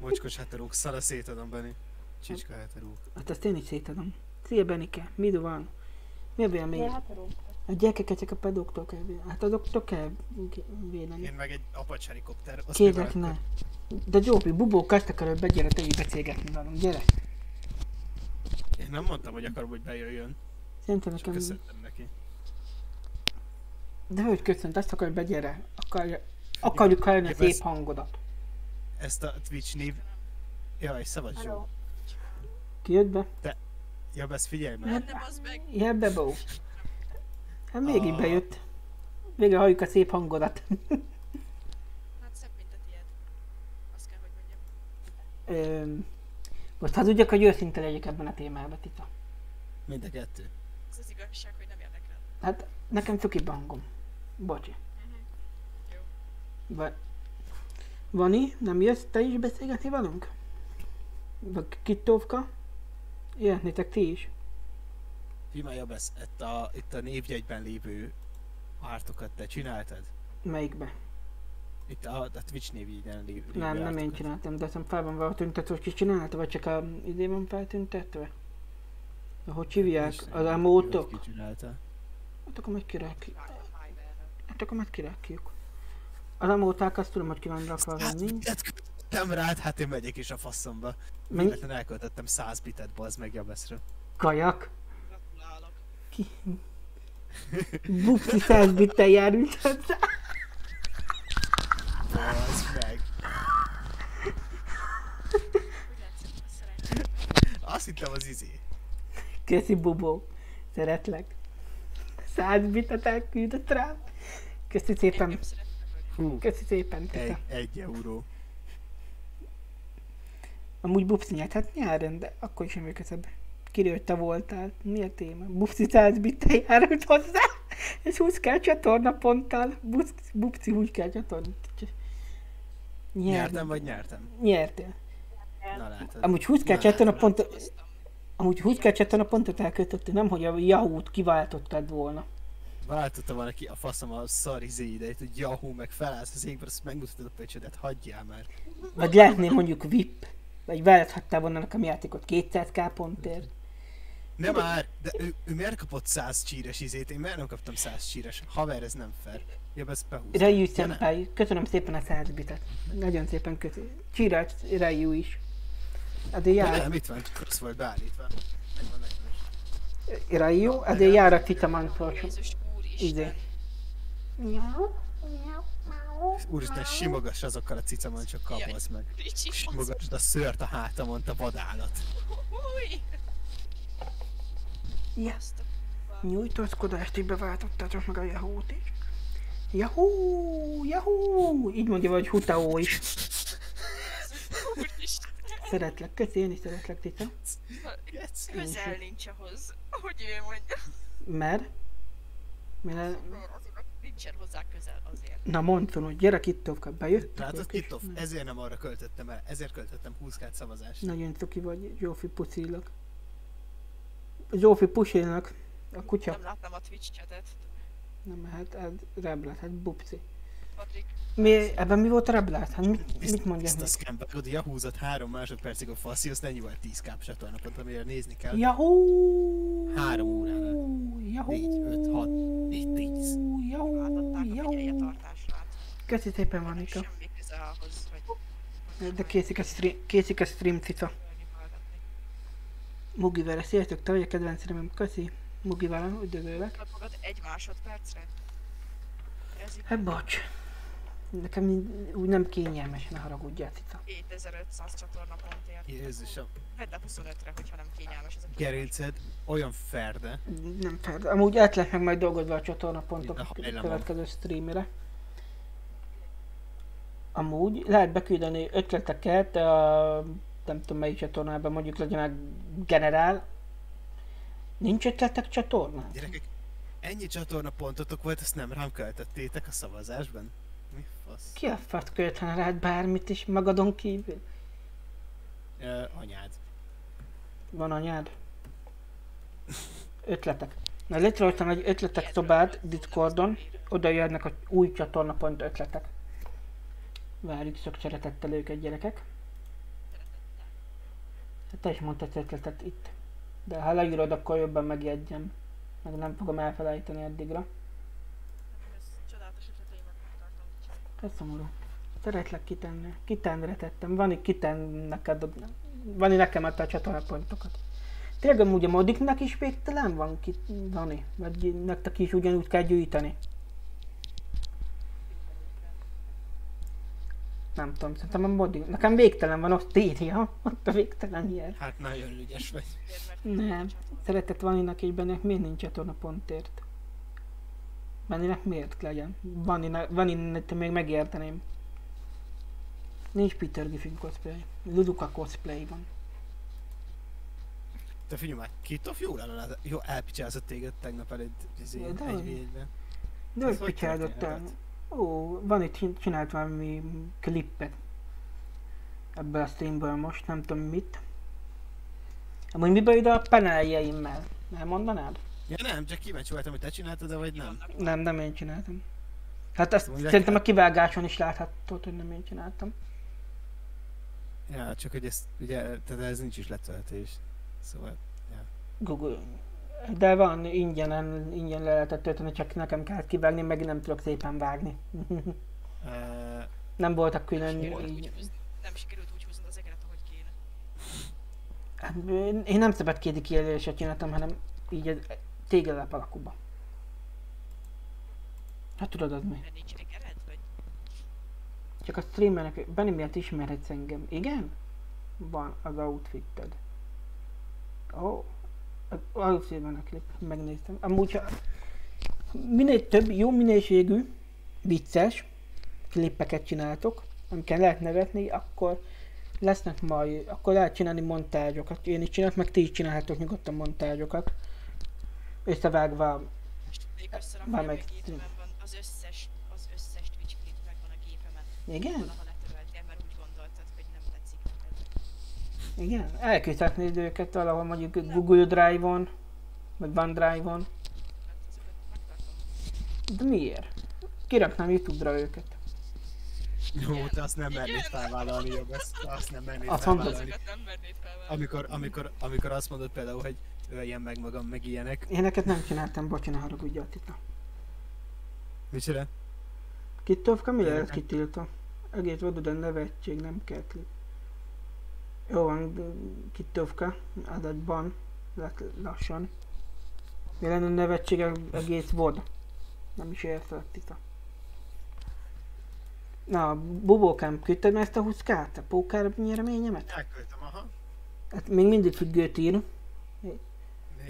Mocskos heterók, szala szétadom Benni. Csicska heterók. Hát azt én is szétadom. Szia Benike, mi van? Mi a vélemény? Hát. A gyerekeket csak a pedóktól kell védeni. Hát azoktól kell védeni. Én meg egy apacs helikopter. Kérlek, ne. De Jópi, Bubó, kezdte akarod begyere, te így beszélgetni velünk. Gyere. Én nem mondtam, hogy akarom, hogy bejöjjön. Szerintem Csak nekem... köszöntem neki. De hogy köszönt, azt akarod begyere. Akarja... Akarjuk hallani a szép hangodat. Ezt a Twitch név... Jaj, szabad Zsó. Hello. Ki jött be? Ja, ezt figyelj meg. Nem, az meg. Jel be, Bó. Hát még így Ah. bejött. Végre halljuk a szép hangodat. Hát szebb, mint a tiéd. Azt kell, hogy mondjam. Öm, most hazudjak, hogy őszinte legyek ebben a témában, Tita. Mind a kettő. Igazság, hogy nem érdekel. Hát nekem a hangom. Bocsi. Jó. Va- Vani, nem jössz te is beszélgetni velünk? Vagy Kittovka? Jöhetnétek ti is. Fima Jabesz, itt a, itt a névjegyben lévő ártokat te csináltad? Melyikbe? Itt a, a Twitch névjegyen lévő, Nem, nem én csináltam, de aztán fel van valahogy tüntetve, hogy ki csinálta, vagy csak a idő van feltüntetve? Hogy hívják? Az nem emótok? Hát akkor majd kirakjuk. Fiverr. Hát akkor majd kirakjuk. Az emóták azt tudom, hogy ki van rakva Hát, venni. hát kötöttem rád, hát én megyek is a faszomba. Mennyi? Véletlen elköltöttem 100 bitet, bazd meg Jabeszre. Kajak. Gratulálok. Ki? Bukti 100 bittel járult hozzá. Bazd meg. Azt hittem az izé. Köszi Bubó. Szeretlek. 100 bitet elküldött rám. Köszi szépen. Hú, Köszi szépen, egy, egy euró. Amúgy Bubszi nyert, hát nyáron, de akkor is emlékezem. Kiről hogy te voltál? Mi a téma? Bubszi 100 bittel járult hozzá. És 20 kell csatorna ponttal. Bubszi úgy kell csatorna. Nyertem vagy nyertem? Nyertél. Na látod. Amúgy 20 kell Na, csatorna látod. Amúgy 20 kell csatorna pontot elköltöttél, nem hogy a Yahoo-t kiváltottad volna. Váltotta volna ki a faszom a szar izé idejét, hogy Yahoo meg felállsz az égbe, azt megmutatod a pöcsödet, hagyjál már. Vagy lehetnél mondjuk VIP. Vagy választhattál volna nekem játékot 200k pontért. Nem már, de ő, ő miért kapott 100 csíres izét, én miért nem kaptam 100 csíres? Haver, ez nem fair. Ja, ez behúzta. Rayu Ja, köszönöm szépen a 100 bitet. Nagyon szépen köszönöm. Csirát Rayu is. Ja, jár, nem, itt van, rossz volt beállítva. Megvan nekem is. Rayu, azért jár a Tita Manfros. Jézus Izé. úristen. Simogass azokkal a cicamancsokkal, Jaj. bazd meg. Simogassd a szőrt a hátamon, te vadállat. A kurva. Nyújtózkodást így beváltottátok meg a Yahoo-t is. Yahoo! Yahoo! Így mondja, vagy Hutao is. Szeretlek, köszi, én is szeretlek, Tita. Geci. Közel nincs ahhoz, hogy ő mondja. Mert? Mert nincsen hozzá közel azért. Na mondtam, hogy gyere Kittovka, bejöttek. Látod? Kitov, ezért nem arra költöttem el, ezért költöttem 20 k szavazást. Nagyon cuki vagy, Zsófi puszilak. Zsófi pusilnak. A kutya. Nem láttam a Twitch chatet. Nem, hát ez reblát, hát bupci. Patrik, Mi, ebben mi volt a reblát? Hát mit, mit mondják Ezt a meg? scam bugod, Yahoo-zott 3 másodpercig a faszi, azt ennyi volt 10 k csatornapont, amire nézni kell. Yahoo! Három óránál. Yahoo! Négy, öt, hat, négy, tíz. Yahoo! átadták a figyeljetartását. Köszi szépen, Vanika. Semmi köze ahhoz, hogy... De készik a stream, készik a stream cica. hallgatni. Mugi vele, sziasztok, te vagy a kedvenc streamem, köszi. Mugival üdvözöllek. Kapogod egy másodpercre? Hát bocs. Nekem úgy nem kényelmes, ne haragudjál, Cica. 7500 csatornapontért. Jézusom. Vedd le 25-re, hogyha nem kényelmes ez a Gerinced olyan ferde. Nem fel. Amúgy át lesznek majd dolgozva a csatornapontok Itt a a következő streamre. Amúgy lehet beküldeni ötleteket a nem tudom melyik csatornában, mondjuk legyen a generál. Nincs ötletek csatornán? Gyerekek, ennyi csatorna pontotok volt, ezt nem rám költöttétek a szavazásban? Fasz? Ki a fasz költene rád bármit is magadon kívül? Ö, anyád. Van anyád? Ötletek. Na létrehoztam egy ötletek szobát Discordon, oda jönnek a új csatornapont ötletek. Várjuk sok szeretettel őket gyerekek. Hát te is mondtad ötletet itt. De ha leírod, akkor jobban megjegyzem. Meg nem fogom elfelejteni addigra. Ez csodálatos ötleteimet megtartom kicsit. Ez szomorú. Szeretlek kitenni. Kitenre tettem. Van itt kiten neked. Van itt nekem adta a csatornapontokat. Tényleg amúgy a modiknak is végtelen van ki, Dani? Vagy nektek is ugyanúgy kell gyűjteni? Nem tudom, szerintem a modik. Nekem végtelen van, ott írja. Ott a végtelen ilyen. Hát nagyon ügyes vagy. Nem. Szeretett Vaninak és bennek miért nincs csatornapontért? Vaninak miért legyen? Vanina, Vaninát még megérteném. Nincs Peter Griffin cosplay. Luduka cosplay van. Te figyelj már, Kitoff jó lenne, jó elpicsázott téged tegnap előtt izé, De egy. De hogy picsáltott el? Ó, van itt csin- csinált valami klippet. Ebből a streamből most, nem tudom mit. Amúgy mi ide a paneljeimmel? Elmondanád? Ja nem, csak kíváncsi voltam, hogy te csináltad -e, vagy nem. Nem, nem én csináltam. Hát ezt Mondják szerintem a kivágáson is láthatod, hogy nem én csináltam. Ja, csak hogy ez, ugye, tehát ez nincs is letöltés. Szóval, Google. De van, ingyen, ingyen le lehetett tölteni, csak nekem kellett kivágni, meg nem tudok szépen vágni. uh, nem voltak külön sikerült úgy így. nem sikerült úgy húznod az egeret, ahogy kéne. Hát, Én nem szabad kédi kijelöléset csináltam, hanem így egy tégellap alakúba. Hát tudod az mi? Mert nincs egered, vagy Csak a streamernek, Benni miért ismerhetsz engem? Igen? Van az outfitted. Ó, oh, outfitben a klip, megnéztem. Amúgy, ha minél több jó minőségű, vicces klippeket csináltok, amiket lehet nevetni, akkor lesznek majd, akkor lehet csinálni montázsokat. Én is csinálok, meg ti is csinálhatok nyugodtan montázsokat. Összevágva most a gépemen van az összes, az összes Twitch klip megvan a gépemen. Igen? Valaha letöröltél, mert úgy gondoltad, hogy nem tetszik neked. Igen, elküldhetnéd őket valahol mondjuk Google Drive-on, vagy OneDrive-on. Hát. De miért? Kiraknám YouTube-ra őket. jó, te azt nem mernéd felvállalni, jobb, ezt, azt nem mernéd Azt nem felvállalni. Amikor, amikor, amikor azt mondod például, hogy öljem meg magam, meg ilyenek. Éneket nem csináltam, bocs, ne haragudj Attila. Micsoda? Kittovka, mi lehet Ilyeneket? kitiltva? Egész de nevetség, nem kell klip. Jó van, Kittovka, az egy ban, lett lassan. Mi lenne a nevetség egész vod? Nem is érted, Tita. Na, bubókám, küldted meg ezt a huszkát? A póker nyereményemet? Elküldtem, aha. Hát még mindig függőt ír.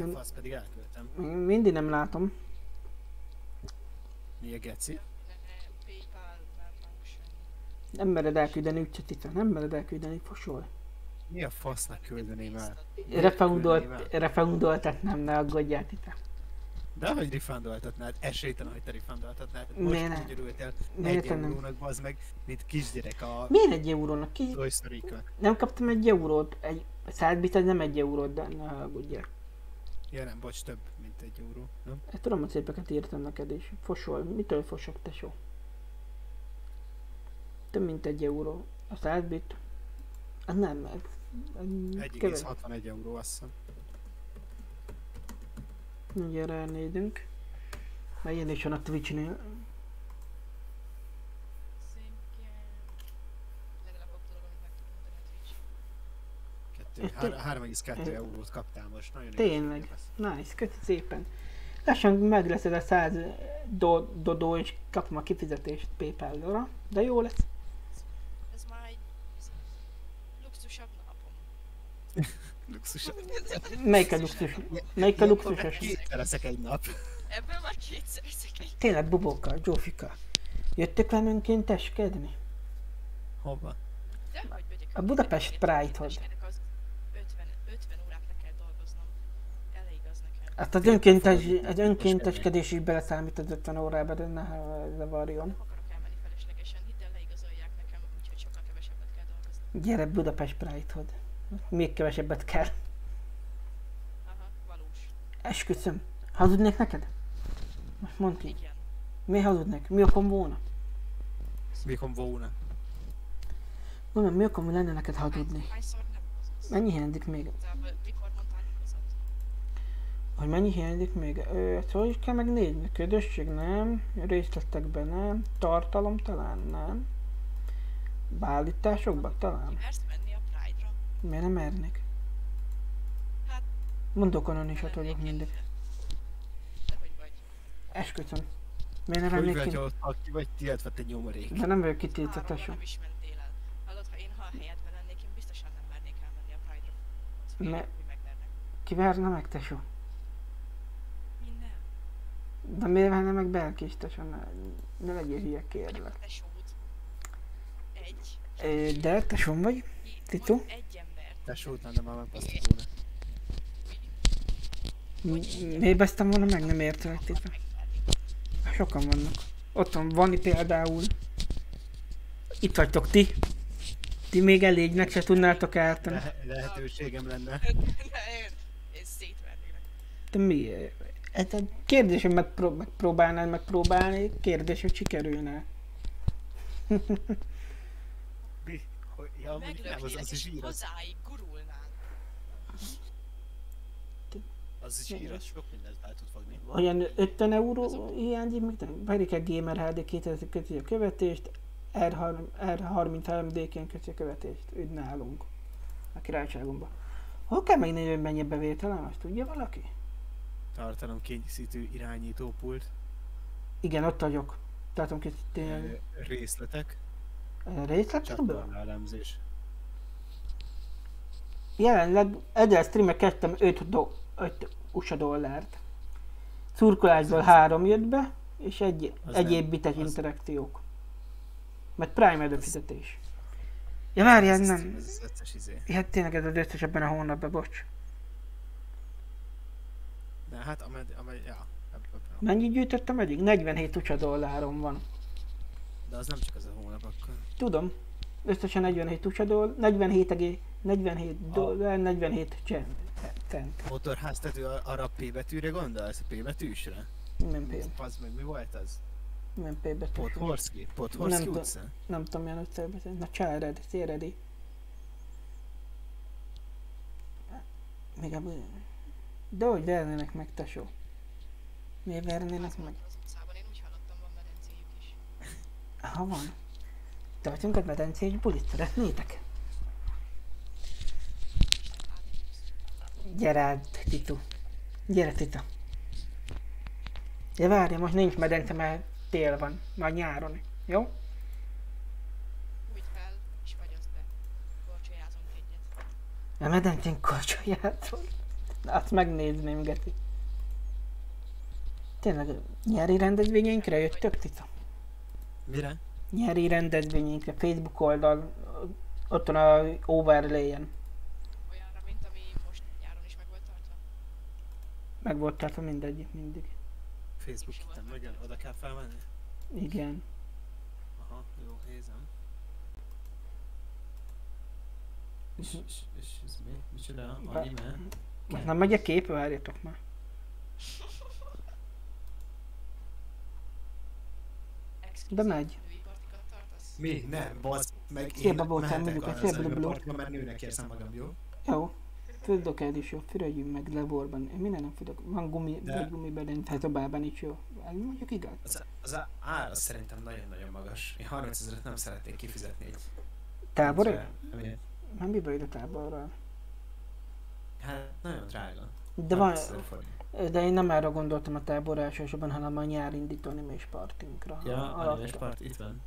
A fasz pedig elküldtem. Mindig nem látom. Mi a geci? Nem mered elküldeni úgyse Tita, nem mered elküldeni, fosol. Mi a fasznak küldeném el? Nem, ne aggódjál Tita. De hogy refundoltatnád? Esélytelen, hogy te refundoltatnád. Miért Most ne? úgy örültél Miért egy nem? eurónak, bazd meg, mint kisgyerek a Miért egy eurónak? Ki? Nem kaptam egy eurót. Egy száz bit az nem egy eurót, de ne aggódjál. Ja nem, bocs, több, mint egy euró. Nem? Hát tudom, hogy szépeket írtam neked is. Fosol. Mitől fosok, tesó? Több mint egy euró. A száz bit? Az nem, ez... ez kevés. 1,61 euró, azt hiszem. Mindjárt elnézünk. Mert ilyen is van a Twitch-nél. 3,2 3,2 eurót kaptál most. Nagyon Tényleg. Nice, köszi szépen. Lassan megleszed a 100 do, dodó, és kapom a kifizetést PayPal-ra, de jó lesz. Ez már egy luxusabb napom. luxusabb. Melyik a luxus? Melyik a luxusos? Kétszer leszek egy nap. Ebből már kétszer leszek egy nap. Tényleg, Bubóka, jófika. Jöttök velem önkénteskedni? Hova? A Budapest Pride-hoz. Hát az, önkéntes, az önkénteskedés is beleszámít az 50 órába, de ne zavarjon. Nem akarok elmenni feleslegesen, hidd el, leigazolják nekem, úgyhogy sokkal kevesebbet kell dolgozni. Gyere Budapest Pride-hoz. Még kevesebbet kell. Aha, valós. Esküszöm. Hazudnék neked? Most mondd ki. Igen. Mi hazudnék? Mi okom volna? Mikor volna? Mondom, mi okom lenne neked hazudni? Mennyi hiányzik még? Igazából mikor mondtál igazat? Hogy mennyi hiányzik még? Ö, szóval is kell megnézni. Ködösség nem, részletekben nem, tartalom talán nem. Beállításokban talán. Mersz menni a Pride-ra? Miért nem mernék? Hát- Mondok onon is ott vagyok mindig. hogy vagy? Esküszöm. Miért nem Hogy lennék vagy ki? ott, aki vagy tiltva te nyomorék? De nem vagyok kitiltva, tesó. nem is mentél el. Hallod, ha én ha a helyedben lennék, én biztosan nem mernék elmenni a Pride-ra. Hogy. Ki meg, tesó? De miért verne meg Belkis, tesó? Ne, ne legyél hülye, kérlek. Te sót. Egy. De, tesóm vagy? Ki- Tito? Egy ember. Tesót lenne már. Mi- Miért besztem volna meg? Nem értelek, Tito. Sokan vannak. Ott van Vani például. Itt vagytok ti. Ti még elégnek se tudnátok eltenni. Le- lehetőségem lenne. De mi? Ez egy kérdés, hogy megpró- megpróbálnád megpróbálni, kérdés, hogy sikerülne. Mi? Hogy- Ja, nem, az, az is ír, az, hozzáig gurulnál. az is ír, sok mindent fel tud fogni. Olyan 50 euró hiányzik, még nem? Egy Gamer HD 2000 köti a követést, R3, R33D-ken köti a követést, ügy nálunk. A királyságunkban. Hol kell megnézni, hogy mennyi a bevételem, azt tudja valaki? Tartalom kényszítő irányító pult, Igen, ott vagyok. Tartom ki tényleg ö, részletek, részletekből? csatorna elemzés. Jelenleg ezzel streamek kezdtem 5, do- 5 USA dollárt. Szurkolásból 3 jött be, és egy, Az egyéb nem- bites az- interakciók. Mert Prime előfizetés. Ja várjál, Ez- nem. Ez az összes izé. Hát tényleg ez az összes ebben a hónapban, bocs. De hát amed, amed, ja. Mennyit gyűjtöttem eddig? 47 USA dollárom van. De az nem csak az a hónap akkor. Tudom. Összesen 47 USA dollár, 47 egé, 47 dollár, 47 cent. cent. Motorháztető arra a P betűre gondolsz? A P betűsre? Nem P, Az meg mi volt az? nem P betű. Podhorski? Podhorski Nem utca? Nem tudom milyen összebeszerni. Na csáred, széredi. Még a... De hogy vernének meg, tesó? Miért vernének meg? Az utcában én úgy hallottam, van medencéjük is. Ha van. Tartsunk egy medencés bulit, szeretnétek? Gyere át, Titu. Gyere, Tita. Ja, várja, most nincs medence, mert tél van. Majd nyáron. Jó? Úgy fel, és fagyaszt be. Korcsolyázunk egyet. A medencén korcsolyától. Azt megnézném, Geti. Tényleg, nyári rendezvényeinkre jöttök, Tita? Mire? Nyári rendezvényeinkre, Facebook oldal, ott van a overlay-en. Olyanra, mint ami most nyáron is meg volt tartva. Meg volt tartva mindegyik, mindig. Facebook hitem, nagyon oda kell felmenni? Igen. Aha, jó, nézem. És, és, és ez mi? Micsoda? Anime? Most nem megy a kép, várjatok már. De megy. Mi? Nem, bazd meg babócám, mehetek mondjuk, az blubblub. anime mert nőnek érzem magam, jó? Jó. Földok is jó, fürödjünk meg leborban. Én minden nem fürödök. Van gumi, De- vagy gumibeden, tehát a bában is jó. Ez mondjuk igaz. Az, az á- ár az szerintem nagyon-nagyon magas. Én 30 ezeret nem szeretnék kifizetni egy... Tábor? egy- ami- Nem mi baj a táborral? De van, 6000 forint. de én nem erre gondoltam a tábor elsősorban, hanem a nyárindító animés partinkra. Ja, A- animes part itt van.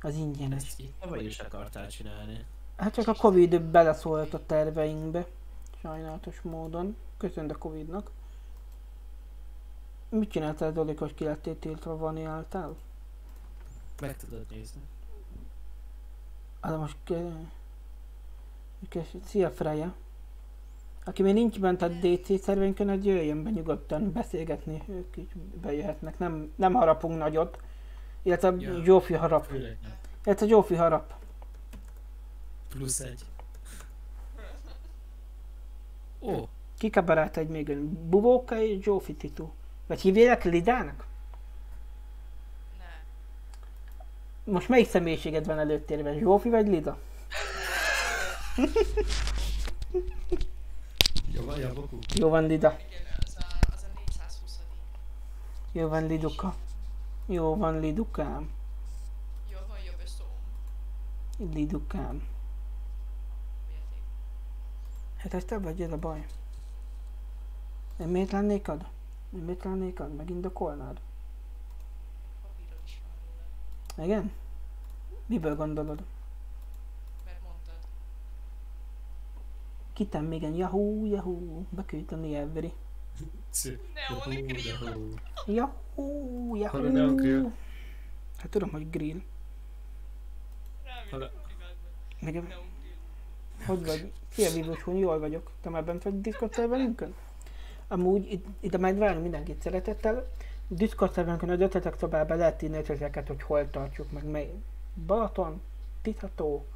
Az ingyenes. Ezt itt vagy is akartál csinálni. Hát csak a Covid beleszólt a terveinkbe, sajnálatos módon. Köszönöm a Covidnak. Mit csináltál, Dolik, hogy ki lettél tiltva, vaniáltál? Meg tudod nézni. Hát de most... Ke... Ke... Szia, Freya! Aki még nincs bent a DC szerveinkön, hogy jöjjön be nyugodtan beszélgetni, ők is bejöhetnek, nem, nem harapunk nagyot. Illetve Ja. ja. Zsófi harap. Főleg. Illetve Zsófi harap. Plusz egy. Ó, Kik a barátaid még? Bubóka és Zsófi Titu. Vagy hívják Lidának? Ne. Most melyik személyiséged van előttérben? Zsófi vagy Lida? jó van, Lida. Igen, az a, az a 420 Jó van Liduka. Jó van Lidukám. Jó van, jobb. Lidukám. Hát ez te vagy, ez a baj. Én miért lennék ad? Én miért lennék ad? Megindokolnád? Igen? Miből gondolod? Mert mondtad. Kitem igen, Yahoo, Yahoo, beküldtem Every. Neon grill. Yahoo, Neon Grill? Yahoo. Hát tudom, hogy grill. Nekem, hogy vagy? Szia, hogy jól vagyok. Te már bent vagy Discord szerverünkön? Amúgy itt, ide majd várunk mindenkit szeretettel. Discord szerverünkön az ötletek szobában lehet írni ötleteket, hogy hol tartjuk meg mely. Balaton, Titható,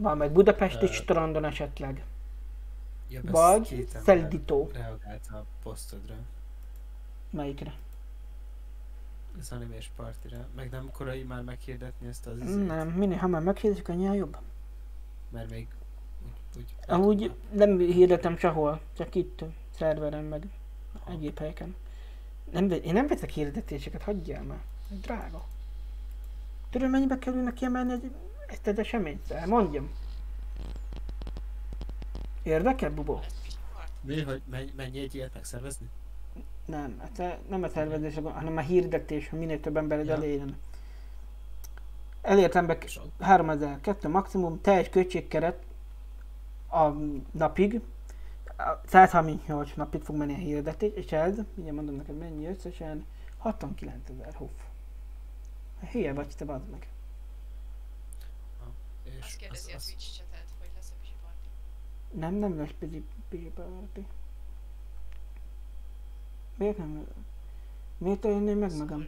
van meg Budapesti Ö, strandon esetleg. Ja, Vagy Szeldító. Reagált a posztodra. Melyikre? Az animés partira. Meg nem korai már meghirdetni ezt az izét? Nem, minél hamar meghirdetik, annyival jobb. Mert még úgy, úgy Amúgy nem hirdetem sehol, csak itt szerveren meg egyéb helyeken. Nem, én nem veszek hirdetéseket, hagyjál már. Drága. Tudod mennyibe kerülne kiemelni egy, ezt az eseményt? Mondjam. Érdekel, Bubó? Mi, hogy mennyi, egy ilyet megszervezni? Nem, hát nem a szervezés, hanem a hirdetés, hogy minél több ember Ja. elérjen. Elértem be Sok. 3000, kettő maximum, teljes költségkeret a napig, A 138 napig fog menni a hirdetés, és ez, mindjárt mondom neked mennyi összesen, 69 ezer hoff. Hülye vagy te, bazd meg. És Azt kérdezi a Twitch chatet, hogy lesz a pisi party. Nem, nem lesz pizsi, pizsi party. Miért nem? Miért ölném meg magam?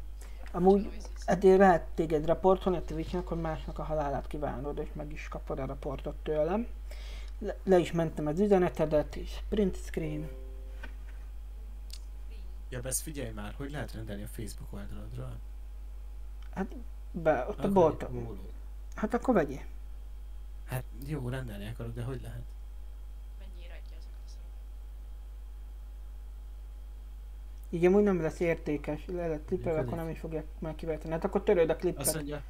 Amúgy eddig lehet téged raportolni a Twitchnek, hogy másnak a halálát kívánod, és meg is kapod a raportot tőlem. Le, le is mentem az üzenetedet, és print screen. Ja, ezt figyelj már, hogy lehet rendelni a Facebook oldaladról? Hát, be, ott a Akkor bolt. egy pólót. Hát akkor vegyél. Hát jó, rendelni akarok, de hogy lehet? Mennyire adja azokat a? Így amúgy nem lesz értékes, le lett Működik. akkor nem is fogják már kivetni. Hát akkor töröd a Azt klippet. mondja,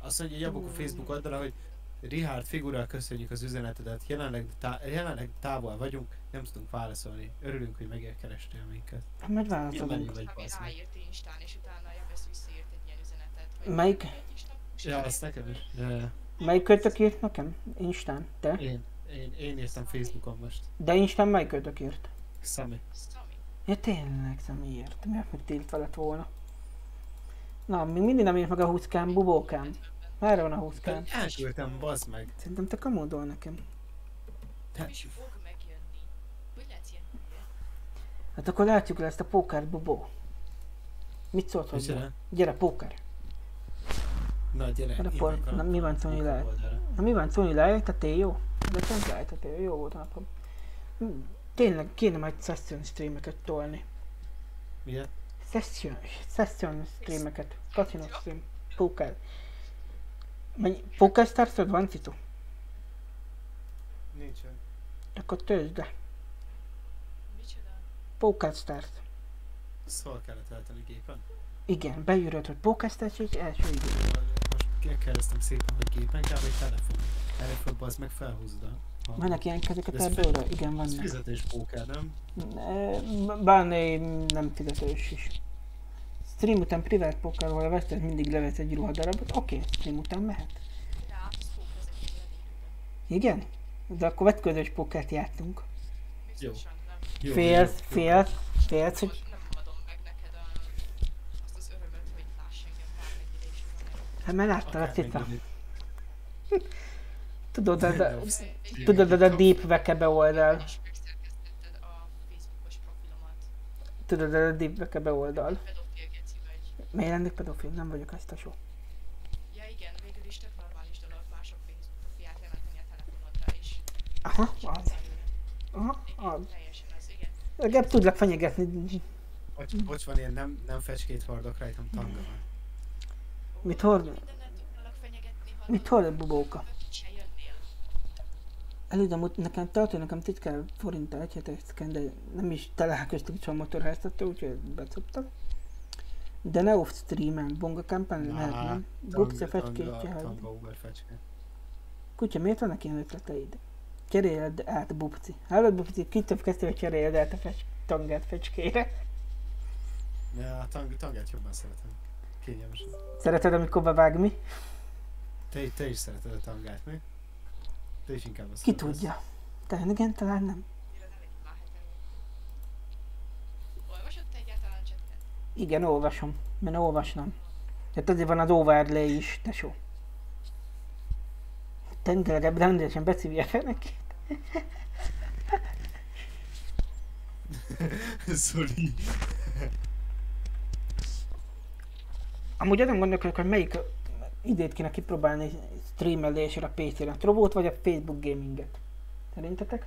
azt mondja Jabok a Facebook oldala, hogy Richard figurál köszönjük az üzenetedet, jelenleg, tá- jelenleg távol vagyunk, nem tudunk válaszolni. Örülünk, hogy megkerestél minket. Hát majd válaszolunk. vagy, Ami ráírt Instán, és utána a Jabesz visszaírt egy ilyen üzenetet. Melyik? Ja, azt nekem is. Ja, ja. Melyik kötök írt nekem? Instán. Te? Én, én, én írtam Facebookon most. De Instán melyik kötök írt? Szami. Ja tényleg, személyért. Miért meg tiltva lett volna? Na, még mindig nem írt meg a húszkám, bubókám. Merre van a húszkám? Elküldtem, bazd meg. Szerintem te kamódol nekem. Te, És fog megjönni. Hogy ilyen? Hát akkor látjuk le ezt a pókert, bubó. Mit szólt hozzá? Gyere, póker. Na gyere, a írj por- na, mi van, Tony, oldalra. Na mi van, Szóni, lejtettél jó? De te lejtettél, jó volt a napom. Hm, Tényleg kéne majd session streameket tolni. Miért? Session, session streameket. Casino stream. Póker. Mennyi, Póker startod van, Citu? Nincsen. Akkor töltsd le. Micsoda? Póker start. Szóval kellett eltenni gépen. Igen, beírod, hogy Póker start, és első idő. Kérdeztem szépen, hogy gépen kell, vagy telefon. Telefon, az meg felhúzod a Vannak ilyen kezeket Ez ebből? Igen, Ez vannak. fizetés póker, nem? Van egy nem fizetős is. Stream után privát a vesztett mindig levesz egy ruhadarabot, oké, stream után mehet. Igen? De akkor vetközős pokert játszunk. Biztosan nem. Jó, Félsz, jó, jó. félsz, félsz, hogy Most nem adom meg neked a, azt az örömöt, hogy láss engem bármennyire is van. Hát már a cica. megvenni. Tudod, az a, Egy- tudod, a deep vekebe oldal. A. Tudod, az a deep vekebe oldal. Miért lennék pedofil? Nem vagyok ezt a só. Ja igen, végül is tök normális dolog mások Facebook profilját lementeni a telefonodra is. Aha, az. Aha, az. teljesen az, igen. Legalább tudlak fenyegetni. Bocs, bocs, van ilyen nem, nem fecskét hordok rajtam, tanga van. Mit hord? Mit hord a bubóka? ott nekem tartó, nekem titkár forinttal egy hetes szken, de nem is találkoztunk csak a motorháztató, úgyhogy becoptak. De ne off streamen, bonga kampán lehet, nem? Buksz a fecskétje, hogy... Kutya, miért vannak ilyen ötleteid? Cseréld át, Bubci. Hallod, Bubci, kitől kezdte, hogy cseréld át a fecs... tangát fecskére. Ja, a tang, tangát jobban szeretem. Kényelmesen. Szereted, amikor bevág mi? Te, te is szereted a tangát, mi? Te is inkább azt Ki tudja? Te igen, talán nem. Igen, olvasom. Mert olvasnom. Tehát azért van az overlay is, tesó. Tengerebb rendesen beszívja fel neki. Zoli. Amúgy azon gondolkodok, hogy melyik idét kéne kipróbálni streamelésre a PC-re. A Trovót vagy a Facebook gaminget? Szerintetek?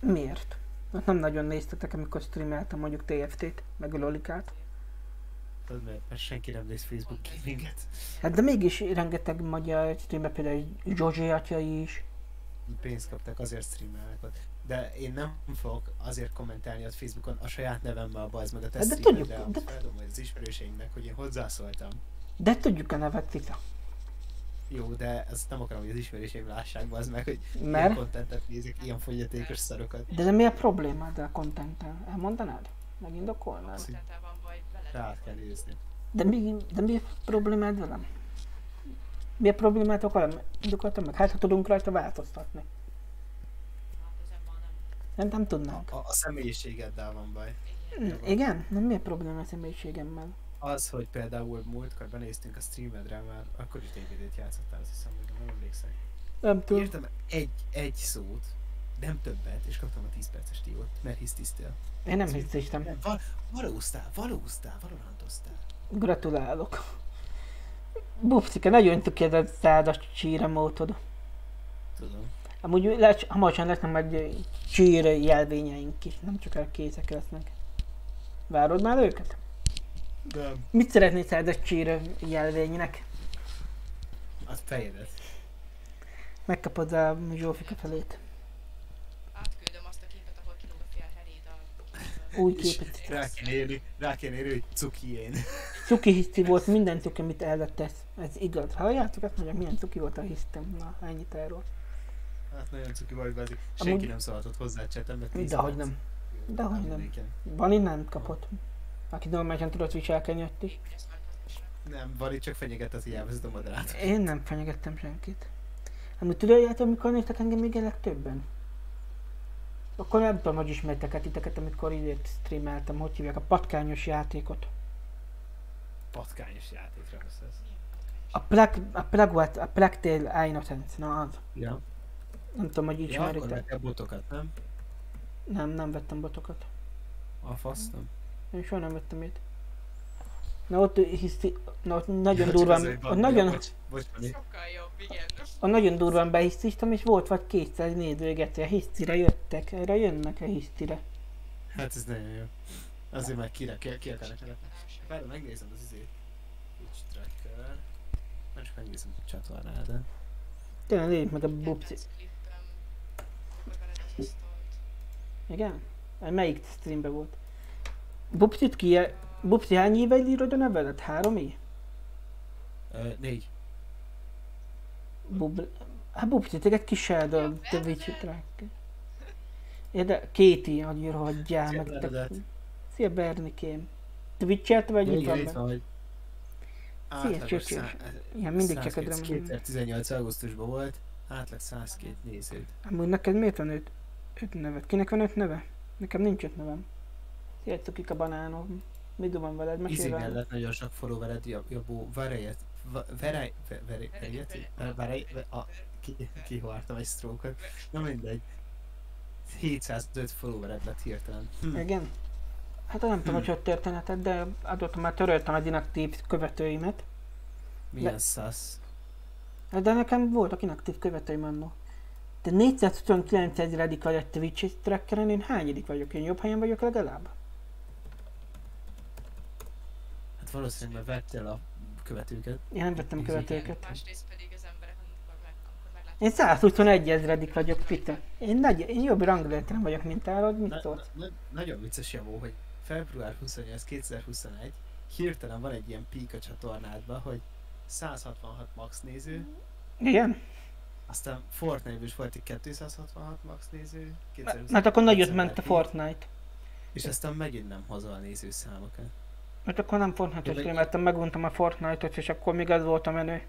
Miért? Mert nem nagyon néztetek, amikor streameltem mondjuk TFT-t, meg a Lolikát. Tudod, mert, mert senki nem néz Facebook gaminget. Hát de mégis rengeteg magyar streamer, például Zsozsi atya is. Pénzt kaptak, azért streamelnek ott. De én nem fogok azért kommentálni ott Facebookon a saját nevemmel bazd meg a te Hát de tudjuk, de- feldom majd az ismerőseimnek, hogy én hozzászóltam. De tudjuk a nevet, Cica. Jó, de ezt nem akarom, hogy az ismerőseim lássák bazd meg, hogy Mert? ilyen kontentet nézik, ilyen fogyatékos szarokat. De, de mi a problémád a contenttel? Elmondanád? Megindokolnád? Az, hogy Kontenttel van baj, rá kell nézni. De mi, de mi a problémád velem? Mi a problémátok velem? Indokoltam meg? Hát ha tudunk rajta változtatni. Nem. Nem, nem A, a, a személyiségeddel van baj. Igen. Hm, Igen? Nem mi a probléma a személyiségemmel? Az, hogy például múltkor benéztünk a streamedre, mert akkor is DVD-t játszottál, azt hiszem, hogy nem emlékszek. Nem tudom. Írtam egy, egy szót, nem többet, és kaptam a 10 perces tíót, mert hisztisztél. Én nem hiszem. Val- valóztál, valóztál, valorantoztál. Gratulálok. Bubcike, nagyon tökéletes szádas csíremótod. Tudom. Amúgy lesz, hamarosan lesznek majd csír jelvényeink is, nem csak a kézek lesznek. Várod már őket? Nem. Mit szeretnél szádas csír jelvénynek? A fejedet. Megkapod a Zsófika felét. Átküldöm azt a képet, ahol kilóg a fél heréd a... Új képet. rá kéne írni, rá kéne írni, hogy cuki én. Cuki hiszti volt, minden cuki, amit elvettesz. Ez igaz. Halljátok ezt mondjam, milyen cuki volt a hisztem. Na, ennyit erről. Hát nagyon cuki vagy, Bazi. Senki Amúgy- nem szólhatott hozzá mert 10 Dehogy nem. Dehogy nem. Bani nem kapott. Aki normálisan tudott viselkedni ott is. Nem, Bali csak fenyeget az hiányozó a moderát. Én nem fenyegettem senkit. Amúgy tudjátok, amikor néztek engem még a legtöbben? Akkor nem tudom, hogy ismertek el titeket, amikor idét streameltem, hogy hívják a patkányos játékot. Patkányos játékra beszélsz. A Plague, a Plague, what, a Plague Tale Innocence, na az. Ja. Nem tudom, hogy Ja, akkor ismeritek. botokat, nem? nem, nem vettem botokat. A fasz, nem? Én soha nem vettem ilyet. Na ott hiszti, na ott nagyon Csak durván, azért, ott nagyon, Bocs. Sokkal jobb, igen. ott nagyon durván behisztiztem, és volt vagy 200 nézőgető, a hisztire jöttek, erre jönnek a hisztire. Hát ez nagyon jó. Azért már kire, ki, ki akarnak szeretni. Várj, megnézem az izét. Twitch tracker. Nem csak megnézem a csatornádat. Tényleg nézzük meg a bubci. Kedvenc klippem. Meg veled az asztalt. Igen? Hát Melyik streamben volt? Bubcit ki, Bubci hány éve írod a nevedet? Három év? Négy. Bub... Hát bubci, téged a Twitch track. Érde, Kéti, hogy hagyjál meg. te- Bernadett. Szia Bernikém. Twitch-et vagy Igen, itt hogy átlagos csöcsös. Igen, mindig csak 102 ödröm. 2018 augusztusban volt, átlag 102 nézőt. Amúgy neked miért van öt, öt neved? Kinek van öt neve? Nekem nincs öt nevem. Szia cukik a banánom. Mi van veled? Mesélj Izzy velem. mellett nagyon sok followered, Jabó, Varejet, Verej, Verej, Verej, a, ki- kihavartam egy stroke na mindegy. 705 followered lett hirtelen. Hm. Igen? Hát nem tudom, hogy hogy történetet, de adottam már töröltem az inaktív követőimet. Milyen szasz. De nekem voltak inaktív követőim annó. De 429 ezredik vagy egy Twitch trackeren, én hányadik vagyok? Én jobb helyen vagyok legalább? Hát valószínűleg vettél a követőket. Én nem vettem követőket. Másrészt pedig az emberek, amikor, meg, meglátják. Én 121 ezredik vagyok, Peter. Én, nagy, én jobb ranglétren vagyok, mint állod, mit Na, szólsz? na, nagyon vicces Javó, hogy február 28 2021 hirtelen van egy ilyen pík a csatornádban, hogy 166 max néző, Igen? Aztán Fortnite-ban is volt egy 266 max néző, 2020 Mert akkor nagyot ment a 7, Fortnite. És aztán megint nem hozol nézőszámokat. Mert akkor nem Fortnite-ot Ja, meg- streameltem, meguntam a Fortnite-ot, és akkor még az volt a menő.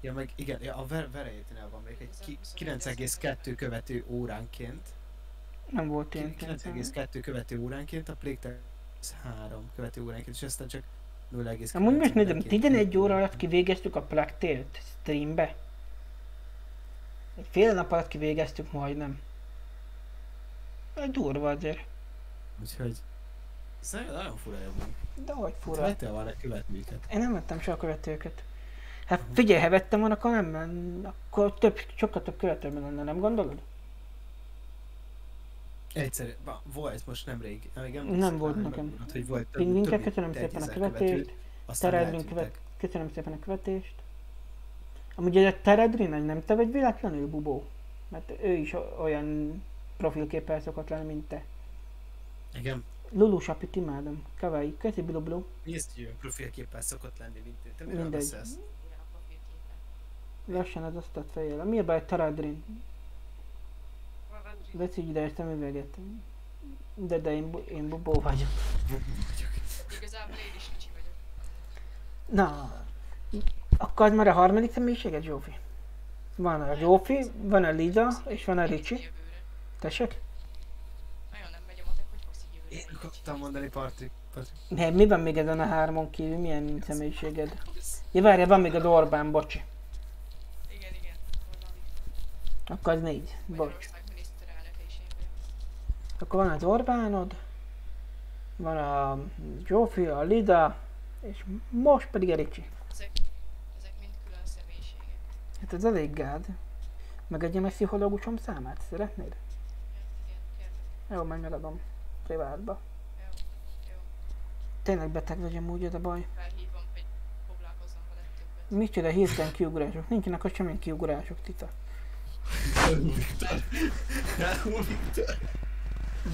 Ja, meg igen, ja, a ver- verejétnél van még egy ki- 9,2 követő óránként. Nem volt ilyen. 9,2 követő óránként, a Playtime 3 követő óránként, és aztán csak 0,9. Amúgy most nézem, mindenként. 11 óra alatt kivégeztük a Plague Tale-t streambe. Egy fél nap alatt kivégeztük majdnem. Egy durva azért. Úgyhogy... Ez nagyon, fura van. De hogy Fura. fura. Vettél volna követőket. Én nem vettem soha követőket. Hát figyelj, ha vettem volna, akkor nem, men- akkor több, sokkal több követőm lenne, nem gondolod? Egyszer, ba, volt most nemrég, Nem emlékszem volt rá, nekem. hogy volt több, több, köszönöm szépen a 10 követést. köszönöm szépen a követést. Amúgy ez a Teredrin, egy nem te vagy véletlenül, Bubó? Mert ő is olyan profilképpel szokott lenni, mint te. Igen, Lulu Sapit imádom. Kawaii. Köszi Blu Blu. nézd, hogy olyan profilképpel szokott lenni, mint én. Te miről Mindegy. beszélsz? A. Lassan az azt fejjel. Mi a baj Vesz így ide egy szemüveget. De, de én, bu- én Bubó vagyok. Igazából én is kicsi vagyok. Na, akkor az már a harmadik személyiséged, Zsófi? Van a Zsófi, van a Liza, és van a Ricsi. Tessék? Nagyon nem megy a matek, hogy fogsz így jövőre. Én akartam mondani. Patrik. Ne, mi van még ezen a hármon kívül? Milyen személyiséged? Ja, várjál, van még az Orbán, bocsi. Igen, igen. Akkor az négy, bocs. Akkor van az Orbánod, van a Zsófi, a Lida, és most pedig a Ricsi. Ezek, ezek mind külön személyiségek. Hát ez elég gád. Megadjam egy pszichológusom számát, szeretnéd? Jó, majd megadom. Privátba. Jó. Tényleg beteg vagy amúgy, ez a baj. Felhívom, hogy foglalkozzon vele hirtelen kiugrások? Nincsenek ott semmilyen kiugrások, Tita.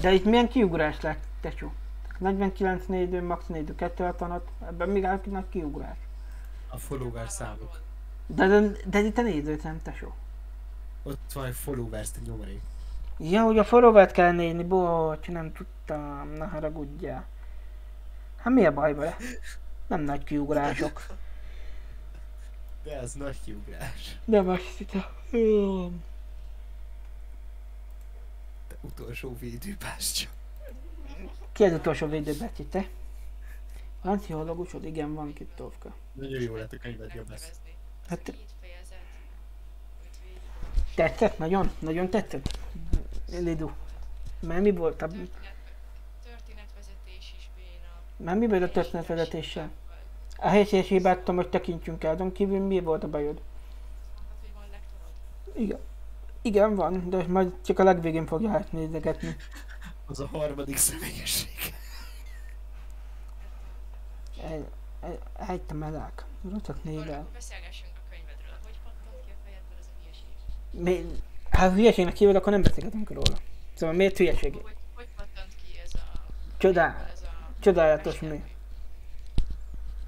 De itt milyen kiugrás lett, tesó? 49 négyő, max négyő, 266, ebben még áll kiugrás. A follower számok. De, de, de itt a nézőszám, tesó. Ott van egy followers, te nyomorék. Ja, hogy a followert kell nézni, bocs, nem tudtam, ne haragudjál. Hát mi a baj vele? Nem nagy kiugrások. De ez nagy kiugrás. De most Tita. Jó. Te utolsó védőpástya. Ki az utolsó védőbetű, te? Van pszichológusod? Igen, van Kittovka. Nagyon jó lett a könyved, jobb lesz. Hát- Hát... Tetszett? Nagyon? Nagyon tetszett? Lidu. Mert mi volt a... Történet, történetvezetés is béna. Mert mi volt a történetvezetéssel? A helyes hibáttam, hogy tekintsünk el, azon kívül mi volt a bajod? Igen. Igen, van, de majd csak a legvégén fogja átnézegetni. Az a harmadik személyiség. El- el- Elhagytam elák. Rotat Akkor, négy el. akkor beszélgessünk a könyvedről. Hogy pattant ki a fejedből ez a hülyeség? Mi... Ha hülyeségnek hívod, akkor nem beszélgetünk róla. Szóval miért hülyeség? Hogy, hogy pattant ki ez a... Csodál. ez a Csodálatos mi.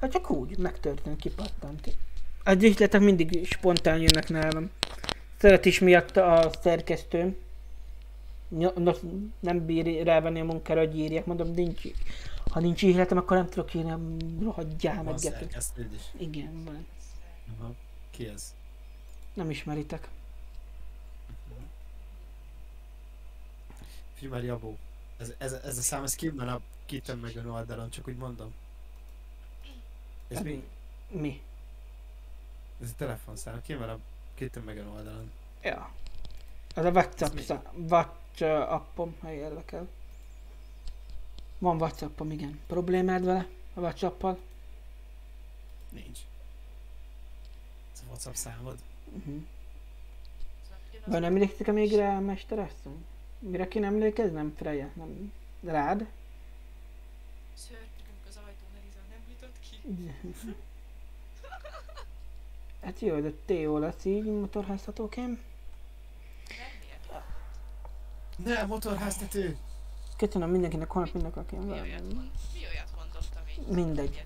Hát csak úgy, megtörtént, kipattant. Az üzletek mindig spontán jönnek nálam. Szeret is miatt a szerkesztőm. No, nem bír rávenni a munkára, hogy írják. Mondom, nincs, ha nincs ihletem, akkor nem tudok írni, rohadjál meg. Igen, van. Aha. Ki ez? Nem ismeritek. Figyelj Jabó. Ez, ez, ez a szám, ez ki van a kitten meg a oldalon, csak úgy mondom. Ez mi? Mi? Ez a telefonszám, ki van a kitten meg a oldalon. Ja. Ez a WhatsApp, mi? szá- WhatsAppom, ha érdekel. Van WhatsAppom, igen. Problémád vele? A WhatsAppal? Nincs. Ez a WhatsApp számod. Uh-huh. Szóval ugyanaz Van emlékszik még rá, mesterasszony? Mire ki nem emlékeznem, Freya? Nem. Rád? szörnyűkünk az ajtón, Eliza nem nyitott ki. Hát jó, de te jó lesz így miért? Ne, motorháztető! Köszönöm mindenkinek, holnap mindenkinek. Mi olyat, mi olyat mondottam én? Mindegy.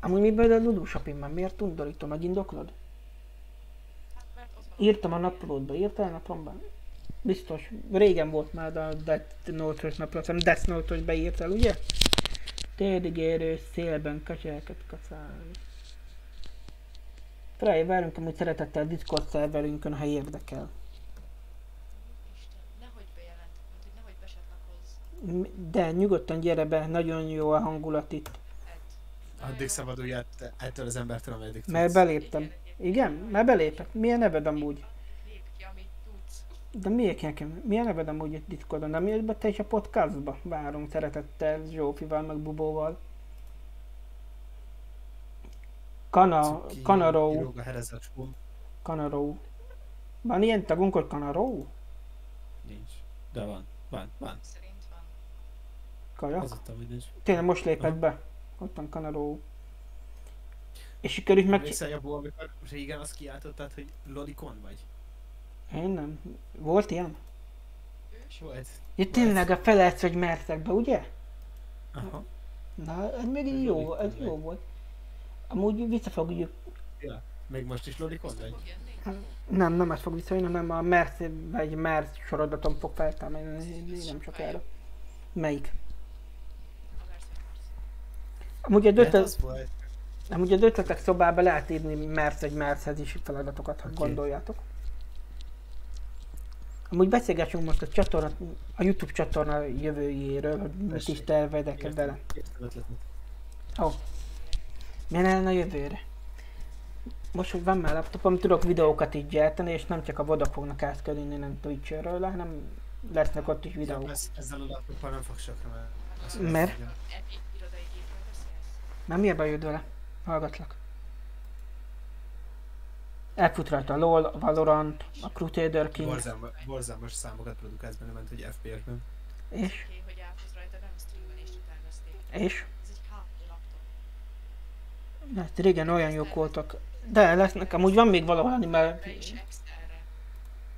Amúgy miből a Lulu Shopping már miért undorító? Megindoklod? Hát mert ott van Írtam a naplódba, írtál a naplomban? Biztos. Régen volt már a Death Note-os napló, nem Death Note-os beírtál, ugye? Térdigérő szélben kacsákat kacálni. Frey, várunk amúgy szeretettel a Discord szerverünkön, ha érdekel. De nyugodtan gyere be, nagyon jó a hangulat itt. Addig szabadulj ettől az embertől, ameddig Mert tudsz. beléptem. Igen? Már belépek. Milyen neved amúgy? Lép ki, amit tudsz. De miért nekem? Milyen neved amúgy itt Discordon? Nem jössz be te is a podcastba? Várunk szeretettel Zsófival, meg Bubóval. Kana, Cuki, Kanaró. Kanaró. Van ilyen tagunk, hogy Kanaró? Nincs. De van. Van, van. Szerint van. Kajak? Azottam, hogy nincs. Tényleg most lépett be. Ott van Kanaró. És sikerült meg... Emlékszel, Jabó, amikor régen azt kiáltottad, hogy Lodikon vagy? Én nem. Volt ilyen? Volt. Ja tényleg a felelsz, hogy mertek be, ugye? Aha. Na, ez még jó, ez jó volt. Amúgy vissza fogjuk Ja. Még most is Lodikon vagy? jönni? Nem, nem ez fog visszajönni, hanem a Merc, vagy Merc sorozatom fog feltámolni nem sokára. Melyik? A Versailles. Amúgy a, De ötlet, az volt. amúgy a ötletek szobába lehet írni Merc vagy Merchez is feladatokat, ha Oké. gondoljátok. Amúgy beszélgessünk most a csatorna, a Youtube csatorna jövőjéről, hogy mit is tervedek vele. Ó. Milyen lenne a jövőre? Most, hogy van már laptopom, tudok videókat így gyártani, és nem csak a Vodafone-nak átkerülni, nem Twitch-ről, hanem lesznek ott is videók. Ez, ezzel a lapokkal nem fog sokra Mert? gépről beszélsz? Már mi a bajod vele? Hallgatlak. Elfut rajta a LOL, a Valorant, a Crusader King, Borzalma, borzalmas számokat produkálsz benne, ment, hogy FPS-ben. és, és, Ez egy HP laptop. hát régen olyan jók voltak. De lesznek, amúgy van még valahol extra-re.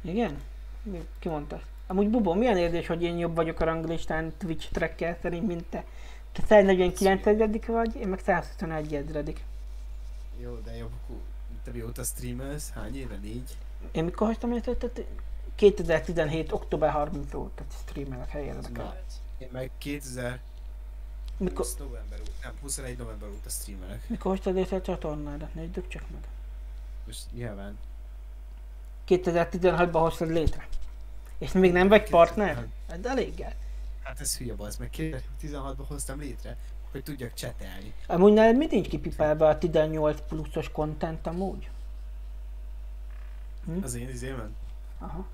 Igen? Mi- Ki mondta? Amúgy Bubó, milyen érzés, hogy én jobb vagyok a ranglistán Twitch tracker szerint, mint te? Te 149 ezredik vagy, én meg 121 ezredik. Jó, de jobb, te mióta streamelsz? Hány éve? Négy? Én mikor hagytam? Tehát 2017. október 30 óta streamelek helyére. Na. Én meg 2020 Mikor, november óta, nem, 21 november óta streamelek. mikor hoztad létre a csatornádat? Nézzük csak meg. Most nyilván. 2016-ban hoztad létre. És még nem vagy partner? Hát de elég el. Hát ez hülye az, meg 2016-ban hoztam létre, hogy tudjak csetelni. Amúgy nálad mit nincs kipipálva a 18 pluszos content amúgy? Hm? Az én izémen? Aha.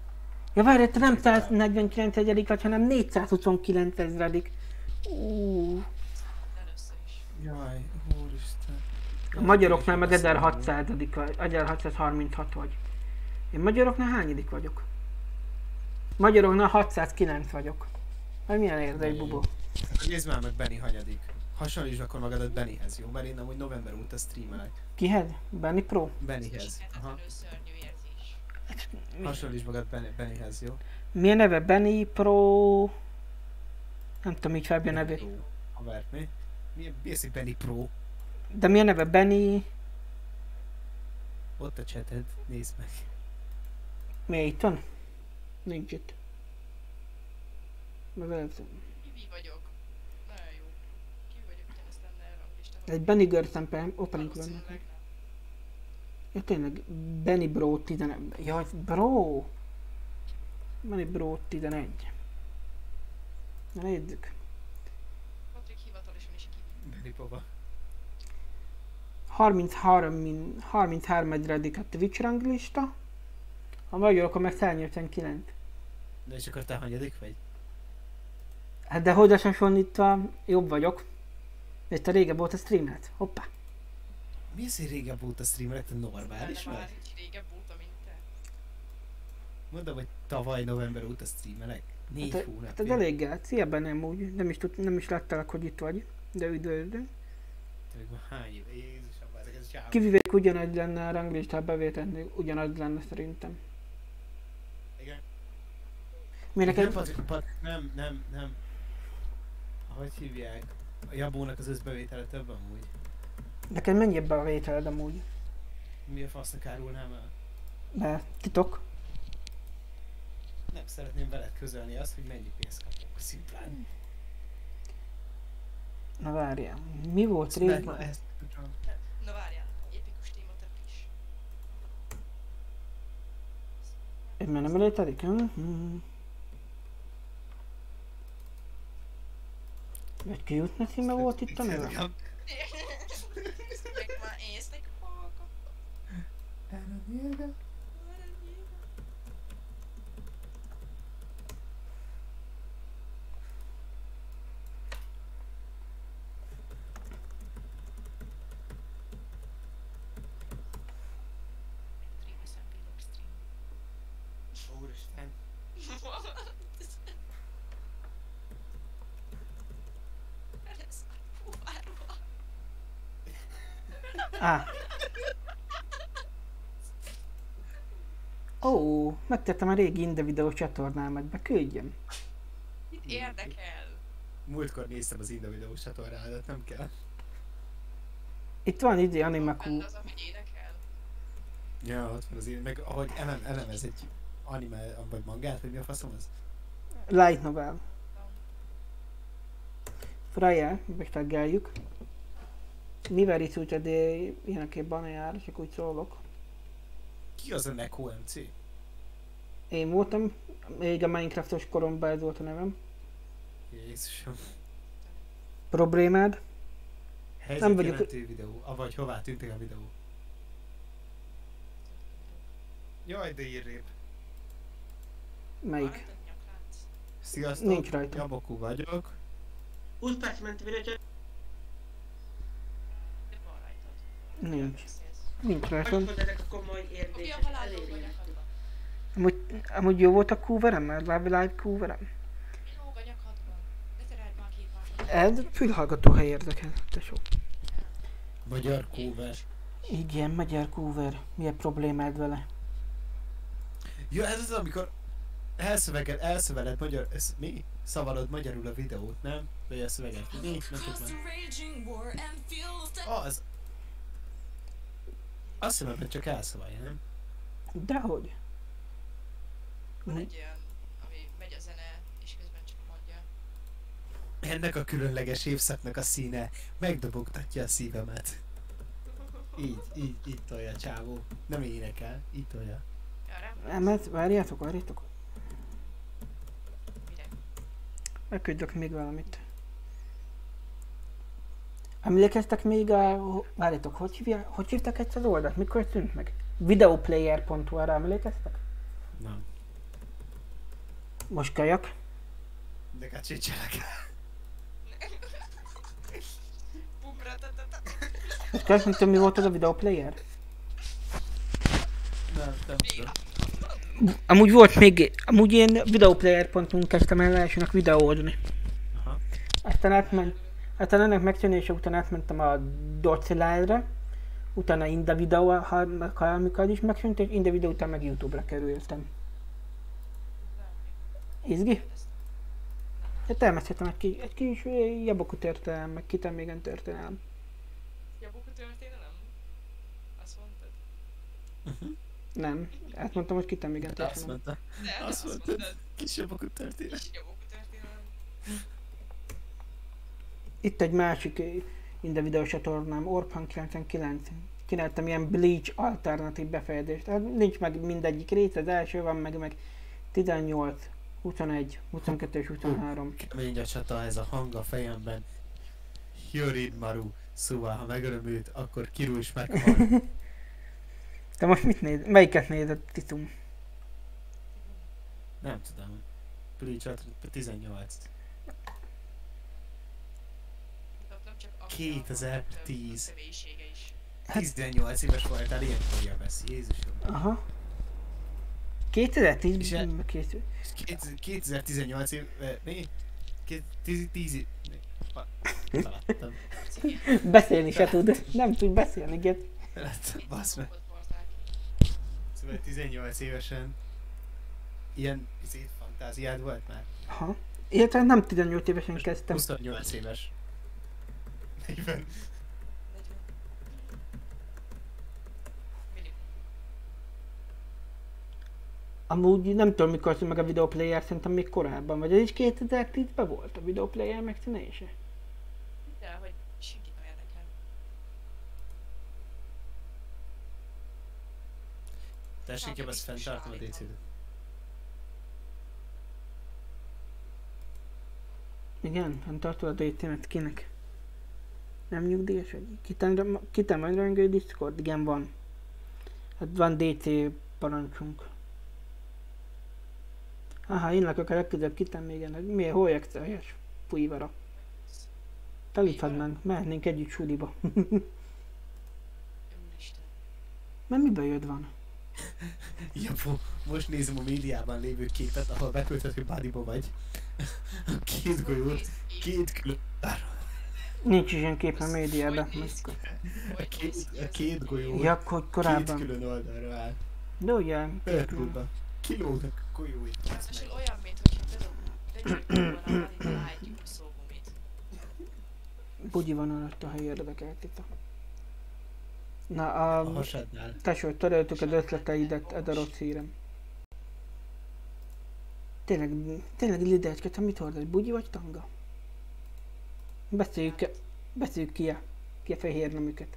Ja várj, te nem 149 egyedik vagy, hanem 429 ezredik. Ú, Először is. Jaj, úristen. a magyaroknál meg 1600 vagy, 1636 vagy. Én magyaroknál hányadik vagyok? Magyaroknál 609 vagyok. Hát milyen érdek, Bubó? Nézd már meg Benny hanyadik. Hasonlítsd akkor magadat Bennyhez, jó? Mert én amúgy november óta streamelek. Kihez? Benny Pro? Bennyhez. Aha. Érzés. Hasonlítsd magad Benny, Bennyhez, jó? Milyen neve? Benny Pro... Nem tudom, így a nevét. Pro. Havert, mi? Mi, mi az, hogy Benny Pro? De milyen neve? Benny... Ott a chated, nézd meg. Mi itt van? Nincs itt. Meg lehet, Kivi vagyok. Nagyon jó. Kivi vagyok, ugyanezt lenne ranglistán. Egy Benny Görtempe opening van. Ja tényleg, Benny Bro 11. Jaj, Bro! Benny Bro 11. Na nézzük. Patrik hivatalosan is kivi. Benny Pova. 33, min, 33 egyredik a Twitch ranglista. A magyarok meg 189. De és akkor te hanyadik vagy? Hát de hogy hasonlítva jobb vagyok. És te régebb volt a streamet. Hoppá. Mi az, hogy régebb óta streamelek, te normális vagy? régebb óta, mint te. Mondom, hogy tavaly november óta streamelek. Négy Hát, hónapja. hát ez elég el. Szia nem úgy. Nem is, tud, nem is láttalak, hogy itt vagy. De üdvözlünk. Te még már hány éve? Jézusom, ezek ez csáv. Kivivék ugyanaz lenne a ranglista, ha bevételnél ugyanaz lenne szerintem. Igen. Mi Nem, neked? Patrik, nem, nem, nem. Hogy hívják? A Jabónak az összbevétele több amúgy. Neked mennyi ebben a vételed amúgy? Mi a fasznak árulnám el? Be, titok. Nem szeretném veled közölni azt, hogy mennyi pénzt kapok. Szimplán. Na várjál. Mi volt Mert régen? ezt. Na várjál, épikus téma te is. Ez már nem létezik? Mhm. Vagy ki jutna címe volt itt a neve? Meg már észnek hallgat. Stream SMP log stream. Úristen. Ez a fuvárva. Á. Ó, megtettem a régi Inde videó csatornámat, beküldjem. Mit érdekel? Múltkor néztem az Inda videós csatornádat, nem kell. Itt van idő Benne Animaku. az, ami énekel. Ja, ott van az Inda, meg ahogy elem, elemez egy anime, vagy mangát, vagy mi a faszom az? Light novel. Freya, megtaggeljuk. Mivel itt úgy, de ilyenekében jár, csak úgy szólok. Ki az a Neko MC? Én voltam, még a Minecraftos koromban ez volt a nevem. Jézusom. Problémád? Helyzet vagyok- jelentő videó, avagy hová tűntek a videó. Jaj, de írrébb. Melyik? Sziasztok, Nincs rajta. Jabokú vagyok. 20 perc ment videó. Nincs. Nincs rajta. hogy ezek a komoly Kopja Amúgy, amúgy jó volt a coverem, mert két másodperc. Ez fülhallgató hely érdekel, tesó. Magyar cover. Igen, magyar cover. Milyen problémád vele? Ja, ez az, amikor elszöveged, elszöveled magyar, ez mi? Szavalod magyarul a videót, nem? Vagy a szöveget. Mi? Nem tudom. Az. Azt hiszem, hogy csak elszavalja, nem? Dehogy. Van egy olyan, ami megy a zene, és közben csak mondja. Ennek a különleges évszaknak a színe megdobogtatja a szívemet. Így, így, így tolja csávó. Nem énekel, így tolja. Ja, rám? Emet, várjátok, várjátok. Mire? Megküldök még valamit. Emlékeztek még a... Várjátok, hogy, hívja, hogy hívtak ezt az oldalt? Mikor tűnt meg? Videoplayer.hu, arra emlékeztek? Nem. Most kajak. De ta. Most kajak, nem tudom mi volt az a videoplayer? Nem, nem tudom. Amúgy volt még, amúgy én videoplayer.hu kezdtem el elsőnek videózni. Aha. Aztán átment, aztán ennek megszűnése után átmentem a Docilide-re, utána Inda videó, ha, ha amikor is megszűnt, és Inda videó után meg Youtube-ra kerültem. Izgi? Hát elmeséltem egy, kis, egy kis ö, Jabokú történelem, meg kitem még történelem. Jabóka történelem? Azt mondtad? Nem. Azt mondtam, hogy kitem igen. Azt teljesen nem. mondta. De, Azt azt mondtad. mondtad. Kis jobbakú történet. Kis jobbokú történelem. Itt egy másik eh, in the videó csatornám, Orphan 99. Csináltam ilyen Bleach alternatív befejezést. Hát nincs meg mindegyik rész, az első van meg, meg 18, 21, 22 és 23. Kemény a csata, ez a hang a fejemben. Jörid Maru. Szóval, ha megörömült, akkor Kiru is meghal. Te most mit néz? Melyiket nézed, Titum? Nem tudom. Bleach Out 18. Mutattam csak akkor 2010. a személyisége is. 18 éves voltál, ilyenkor javesz. Jézusom. Aha. 2010 És e- ben készült. És 2000 2018 év... eh, Mi? 10 10 év... Pa- Feladtam. Beszélni se tud. Nem tud beszélni. Feladtam, basz meg. Szóval 18 évesen ilyen izé, fantáziád volt már? Aha. Illetve nem 18 évesen kezdtem. 28 éves. 40. Amúgy nem tudom mikor meg a videoplayer, szerintem még korábban, vagy ez is 2010-ben volt a videoplayer megszínése? De hogy senkit nem érdekel. Tessék, jobb ezt fenntartom a DC-t. Igen, fenntartod a DT-met kinek? Nem nyugdíjas vagy? Kitem, kitem rangő Discord? Igen, van. Hát van DC parancsunk. Aha, én lakok a legközelebb még ennek. Miért? Hol exceljes? Fújvara. Telíthadd meg, mehetnénk együtt suliba. Mert miből jöd van? Ja, mo- most nézem a médiában lévő képet, ahol beküldted, hogy bodyba vagy. A két golyót, két külön... Nincs is ilyen kép a médiában. A két, a két golyó, Ja, hogy két korábban. külön oldalra áll. De ugye, Pörpulba. A basz Ráadásul meg. olyan, mint hogyha volna valami lágyú szógumit. bugyi van alatt a hely érdekelt itt. Na, A a... hasadnál. Tesó, töröltük az ötleteidet, ez a rossz hírem. Tényleg, tényleg lidecske, te mit hordasz, bugyi vagy tanga? Beszéljük, beszéljük ki a, ki a fehér nemüket.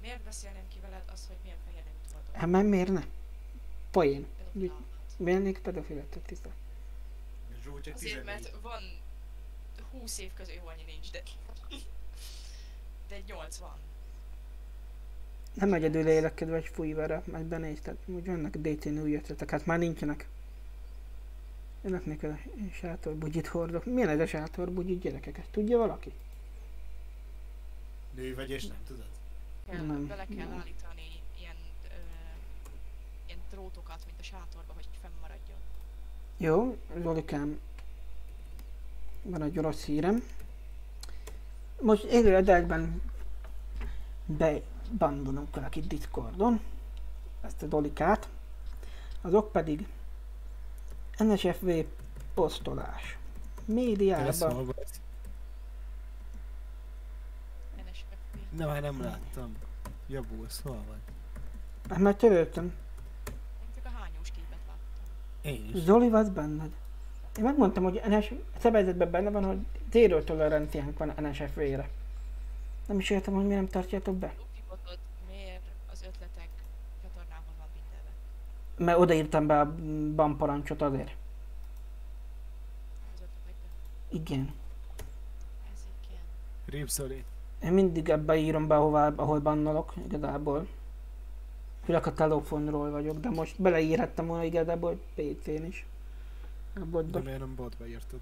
Miért beszélném ki veled az, hogy milyen fehér nem tudod? Hát mert miért ne? Poén. Pedofilálmat. Miért pedofiletet tiszta? Zsó csak Azért, 14. mert van 20 év közül jó annyi nincs, de... De 80. Nem egyedül élek, kedves fújvára, majd benézted, hogy vannak DT-n új ötletek, hát már nincsenek. Önök a sátorbugyit hordok. Milyen ez a sátorbugyit gyerekek? Ezt tudja valaki? Nő vagy és nem tudod? Kell, Nem. Bele kell Nem. állítani drótokat, mint a sátorba, hogy fennmaradjon. Jó, Zolikám, van egy rossz hírem. Most élő adásban bebandolunk valakit Discordon, ezt a Dolikát, azok pedig NSFV posztolás. Médiában. Nem, már nem láttam. Javulsz, hol vagy? Hát már töröltem. Én csak a hányós képet láttam. Én is. Zoli, az benned? Én megmondtam, hogy NS szabályzatban benne van, hogy zéró toleranciánk van NSFV-re. Nem is értem, hogy miért nem tartjátok be. Miért az ötletek csatornában van mindenbe? Mert odaírtam be a ban parancsot azért. Az. Igen. Ez igen. Ripszoli. Én mindig ebbe írom be, ahová, ahol bannolok, igazából. Főleg a telefonról vagyok, de most beleírhattam volna igazából PC-n is. A De botba. miért nem botba írtad?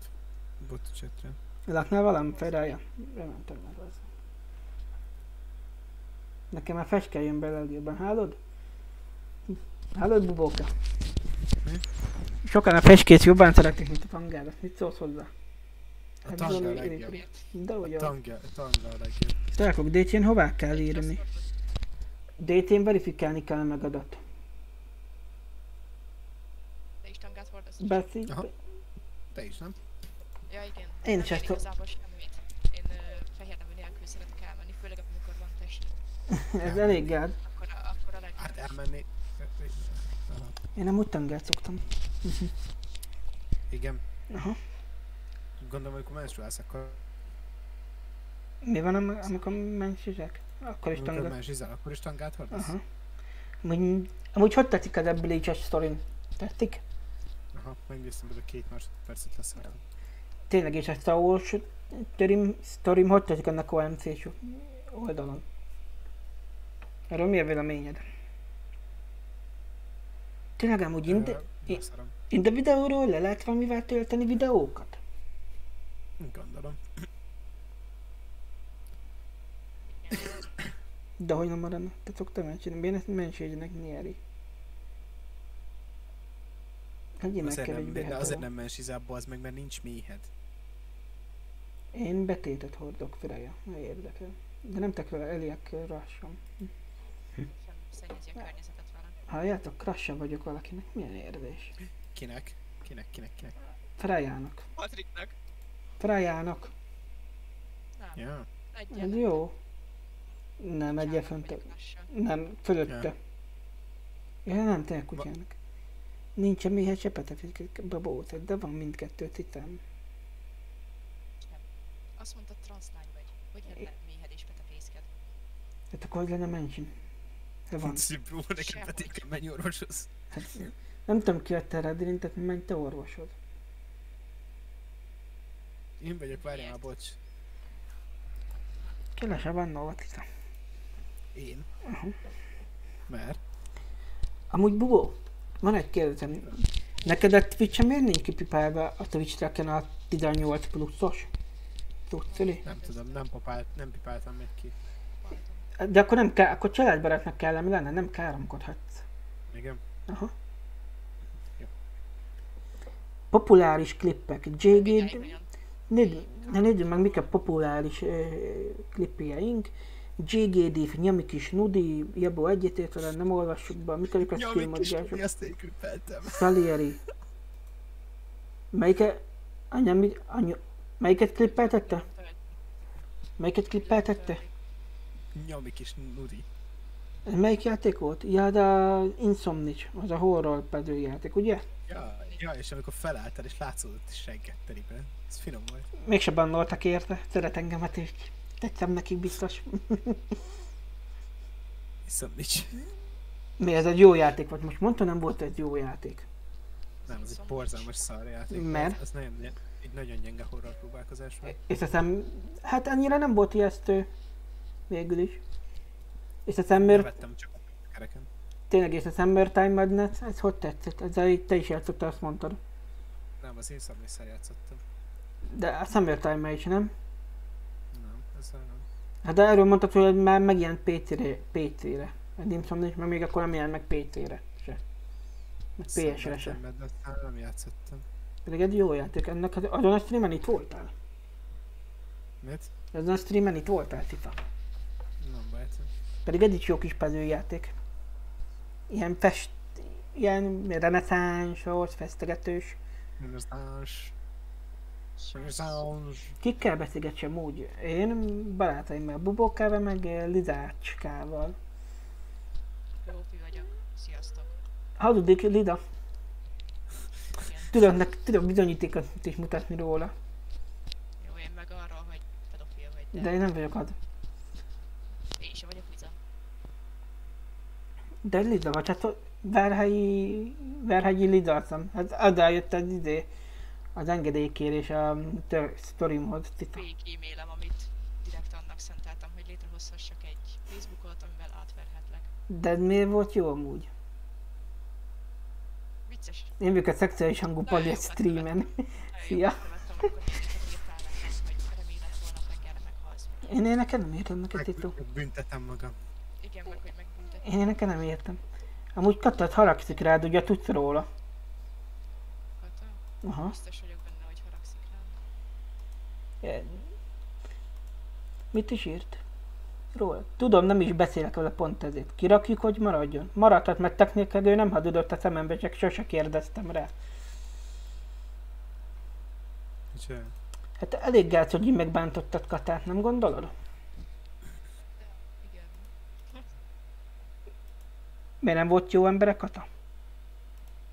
Bot chatre. Laknál velem, Ferája? Bementem meg az. Nekem már feske jön belőlében, hallod? Hallod, bubóka? Mi? Sokan a feskét jobban szeretik, mint a tangára. Mit szólsz hozzá? A tanga a legjobb. De A ugye, tanga, a tanga a legjobb. Srákok, DC-n hová kell írni? DT-n verifikálni kell meg adat. Te is tangát hordasz? Beszél, Aha. Te is, nem? Ja igen. Én nem is ezt- igazából semmit. Én ö, fehér nemű nélkül szeretek elmenni, főleg amikor van testi. ez elég gáz. Akkor a, akkor a legjobb. Hát elmenni. Én nem úgy tengert szoktam. Igen. Aha. Gondolom, amikor menstruálsz, akkor Mi van, am- amikor mensizek? Akkor is tengert. mensizál, akkor is tangát hordasz? Aha. Amúgy, amúgy hogy tetszik ez a Bleach-es sztorin? Tetszik? Aha, megnéztem, hogy a két másodpercet leszártam. Tényleg, és a Star Wars sztorim, sztorim hogy tetszik ennek OMC-s oldalon? Erről mi a véleményed? Tényleg amúgy inde, leszarom. inde videóról le lehet valamivel tölteni videókat? Gondolom. De hogy nem maradna? Te szoktam elcsinálni, én ezt menségnek nyeri. Hagyj meg Azért nem, egy de azért nem mensizál, az meg, mert nincs méhed. Én betétet hordok Freya, ne érdekel. De nem tekre Eliek rassam. Sem szennyezi a környezetet vele. Halljátok, krassa vagyok valakinek, milyen érzés? Kinek? Kinek, kinek, kinek? Frejának. Patriknak. Frejának. Nem. Ja. Egy Ez jó. Nem, egy fönt. Nem, fölötte. Ja, nem, te kutyának. Nincs a méhet se petefészket, babót, de van mindkettő titán. Azt mondta, transzlány vagy. Hogy lenne méhed és petefészked? Tehát akkor hogy lenne mencsin? De van. Szimpló, nekem Sehogy. pedig kell menj orvoshoz. Hát, nem tudom ki adta rá drintet, menj te orvosod. Én vagyok, várjál bocs. Kelese van nova tita. Én? Mert? Amúgy Bubó, van egy kérdésem. Neked a twitch miért nincs kipipálva a Twitch tracken a 18 pluszos? Tudsz, Nem tudom, nem, papált, nem pipáltam még ki. De akkor nem kell, akkor családbarátnak kellene lenne, nem káromkodhatsz. Igen? Aha. Jó. Populáris klippek. JG... Nézd, nézzük meg, mik a populáris ö, klippjeink. JGD, Nyami kis Nudi, Jabó egyetért vele, nem olvassuk be, mik azok a streamodgások. azt én klippeltem. Salieri. Melyike... Anya, mi, anya, melyiket klippeltette? Melyiket klippeltette? Nyomik is, nudi. Melyik játék volt? Ja, de Insomnic, az a horror pedő játék, ugye? Ja, ja, és amikor felálltál és látszódott is segget teriben. Ez finom volt. Mégse bannoltak érte, szeret engemet is. Tetszem nekik biztos. Viszont nincs. Mi ez egy jó játék volt? Most mondta, nem volt egy jó játék. Nem, ez egy borzalmas szarjáték. Mert? Ez nagyon, egy nagyon gyenge horror próbálkozás volt. És aztán, hát annyira nem volt ijesztő. Végül is. És a Summer, Vettem csak a kereken. tényleg, és a Summertime Madness, ez hogy tetszett? Ezzel így te is játszottál, azt mondtad. Nem, az én szabmisszel játszottam. De a Summertime is, nem? Nem, ezzel nem. Hát de erről mondtad, hogy már megjelent PC-re, PC-re. A Dimson is, meg még akkor nem jelent meg PC-re se. Meg PS-re se. Aztán nem játszottam. Pedig egy jó játék. Ennek az, azon a streamen itt voltál. Mit? Azon a streamen itt voltál, Tifa. Nem bajtom. Pedig ez is jó kis pedőjáték. Ilyen fest... Ilyen reneszánsos, fesztegetős. Renaissance. Renaissance. Kikkel beszélgetsem úgy? Én barátaimmal, Bubókával, meg Lizácskával. Lópi vagyok. Sziasztok. Hazudik Lida. Tudom, nek, tudom bizonyítékot is mutatni róla. Jó, én meg arról, hogy pedofil vagy, de, De én nem vagyok az. én sem vagyok Liza. De Lida vagy, hát Verhelyi, Verhelyi Lida azt. Hát jött az izé, az engedélykérés a tör- sztorimhoz. Fake e-mailem, amit direkt annak szenteltem, hogy létrehozhassak egy Facebookot, amivel átverhetlek. De miért volt jó amúgy? Vicces. Én vagyok a szexuális hangú pali jókat streamen. Szia. Én énekel nem értem neked, Tito. büntetem magam. Igen, meg hogy megbüntet. Én énekel nem értem. Amúgy Katát haragszik rád, ugye tudsz róla. Aha. Biztos vagyok benne, hogy haragszik rám. Mit is írt? Róla. Tudom, nem is beszélek vele pont ezért. Kirakjuk, hogy maradjon. Maradhat, mert technikai ő nem hazudott a szemembe, csak sose kérdeztem rá. Micsoda? Hát elég gáz, hogy így megbántottad Katát, nem gondolod? Igen. Miért nem volt jó ember a kata?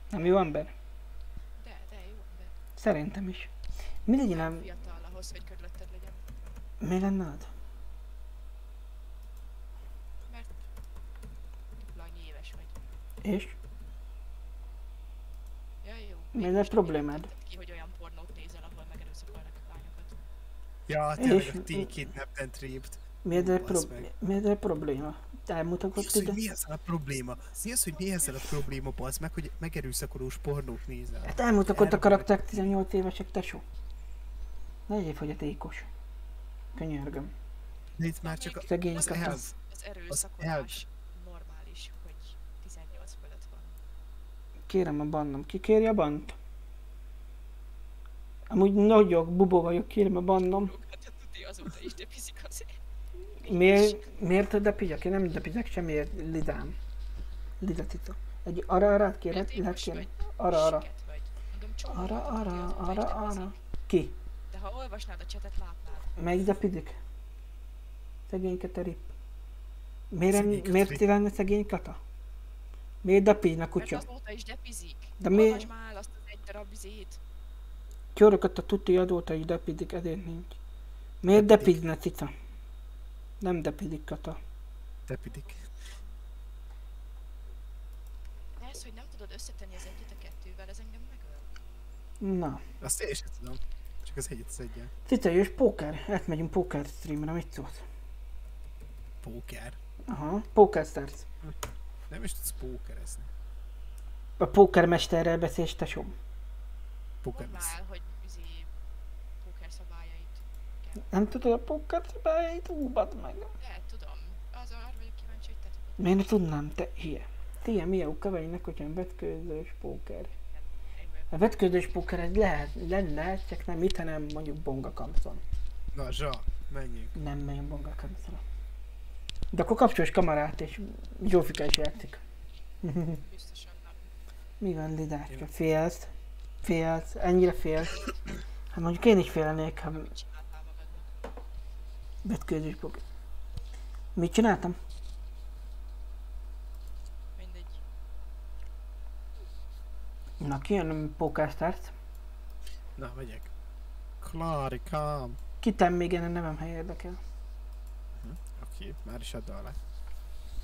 Nem jó ember? Szerintem is. Mi legyen a... fiatal ahhoz, hogy körülötted legyen. Mi lenne az? Mert dupla annyi éves vagy. És? Ja, jó. Mi ez a problémád? Ki, hogy olyan pornót nézel, ahol megerőszakolnak lányokat. Ja, És- tényleg a Teen Kidnapped and Raped. Mi ez a, Basz meg. mi ez a probléma? Mi Elmutatod az, hogy mi ezzel a probléma? Mi az, hogy mi ezzel a probléma, bazd meg, hogy megerőszakolós pornót nézel? Hát elmutatod a karakter 18 évesek, tesó. Ne legyél fogyatékos. Könyörgöm. De itt már csak a, Szegény az elv. Az erőszakolás normális, hogy 18 fölött van. Kérem a bannom. Ki kéri a bant? Amúgy nagyok, bubó vagyok, kérem a bannom. Hát tuti azóta is azért. Miért, miért depigyek? Én nem depigyek semmiért, lidám. Lidatita. Egy arra arra kérek, lehet Fogyatékos kérni. vagy, Arra arra. Arra arra, arra depizik. arra. Ki? De ha olvasnád a csetet, látnád. Melyik depidik? Szegényke rip. Miért, miért lenne szegény kata? Miért depizna Mert kutya? azóta is depizik. De mi- Olvasd már azt az egy darab izét. Tyorokat a tuti adóta is depidik, ezért nincs. Miért depizne cica? Nem depidik kata. Tepidik. De ez, hogy nem tudod összetenni az egyet a kettővel, ez engem megöl. Na. Azt én sem tudom. Csak az egyet az egyen. Jössz póker. Átmegyünk póker streamre, mit szólsz? Póker. Aha, Poker Stars. Nem is tudsz pókerezni. A pókermesterrel beszélsz, tesóm. Póker Mondd már, hogy póker. Nem tudod a? Ú, badd meg. De, tudom. Az arra vagyok kíváncsi, hogy te tudod. Miért ne tudnám, te hülye? Tia, mi a kavainak, hogyha vetkőzős póker? A vetkőzős póker egy lehet, lenne, csak nem itt, hanem mondjuk Bonga Kamson. Na, zsa, menjünk. Nem megyünk Bonga Kamsonra. De akkor kapcsolj kamerát, és Zsófika is játszik. Biztosan nem. Mi van, Lidácska? Félsz? Félsz? Ennyire félsz? Hát mondjuk én is félnék, ha? Vetkőzős póker. Mit csináltam? Mindegy. Na, kijön Poker Stars. Na, megyek. Klarikám. Kitem még én a nevem, ha érdekel. Oké, már is add alá.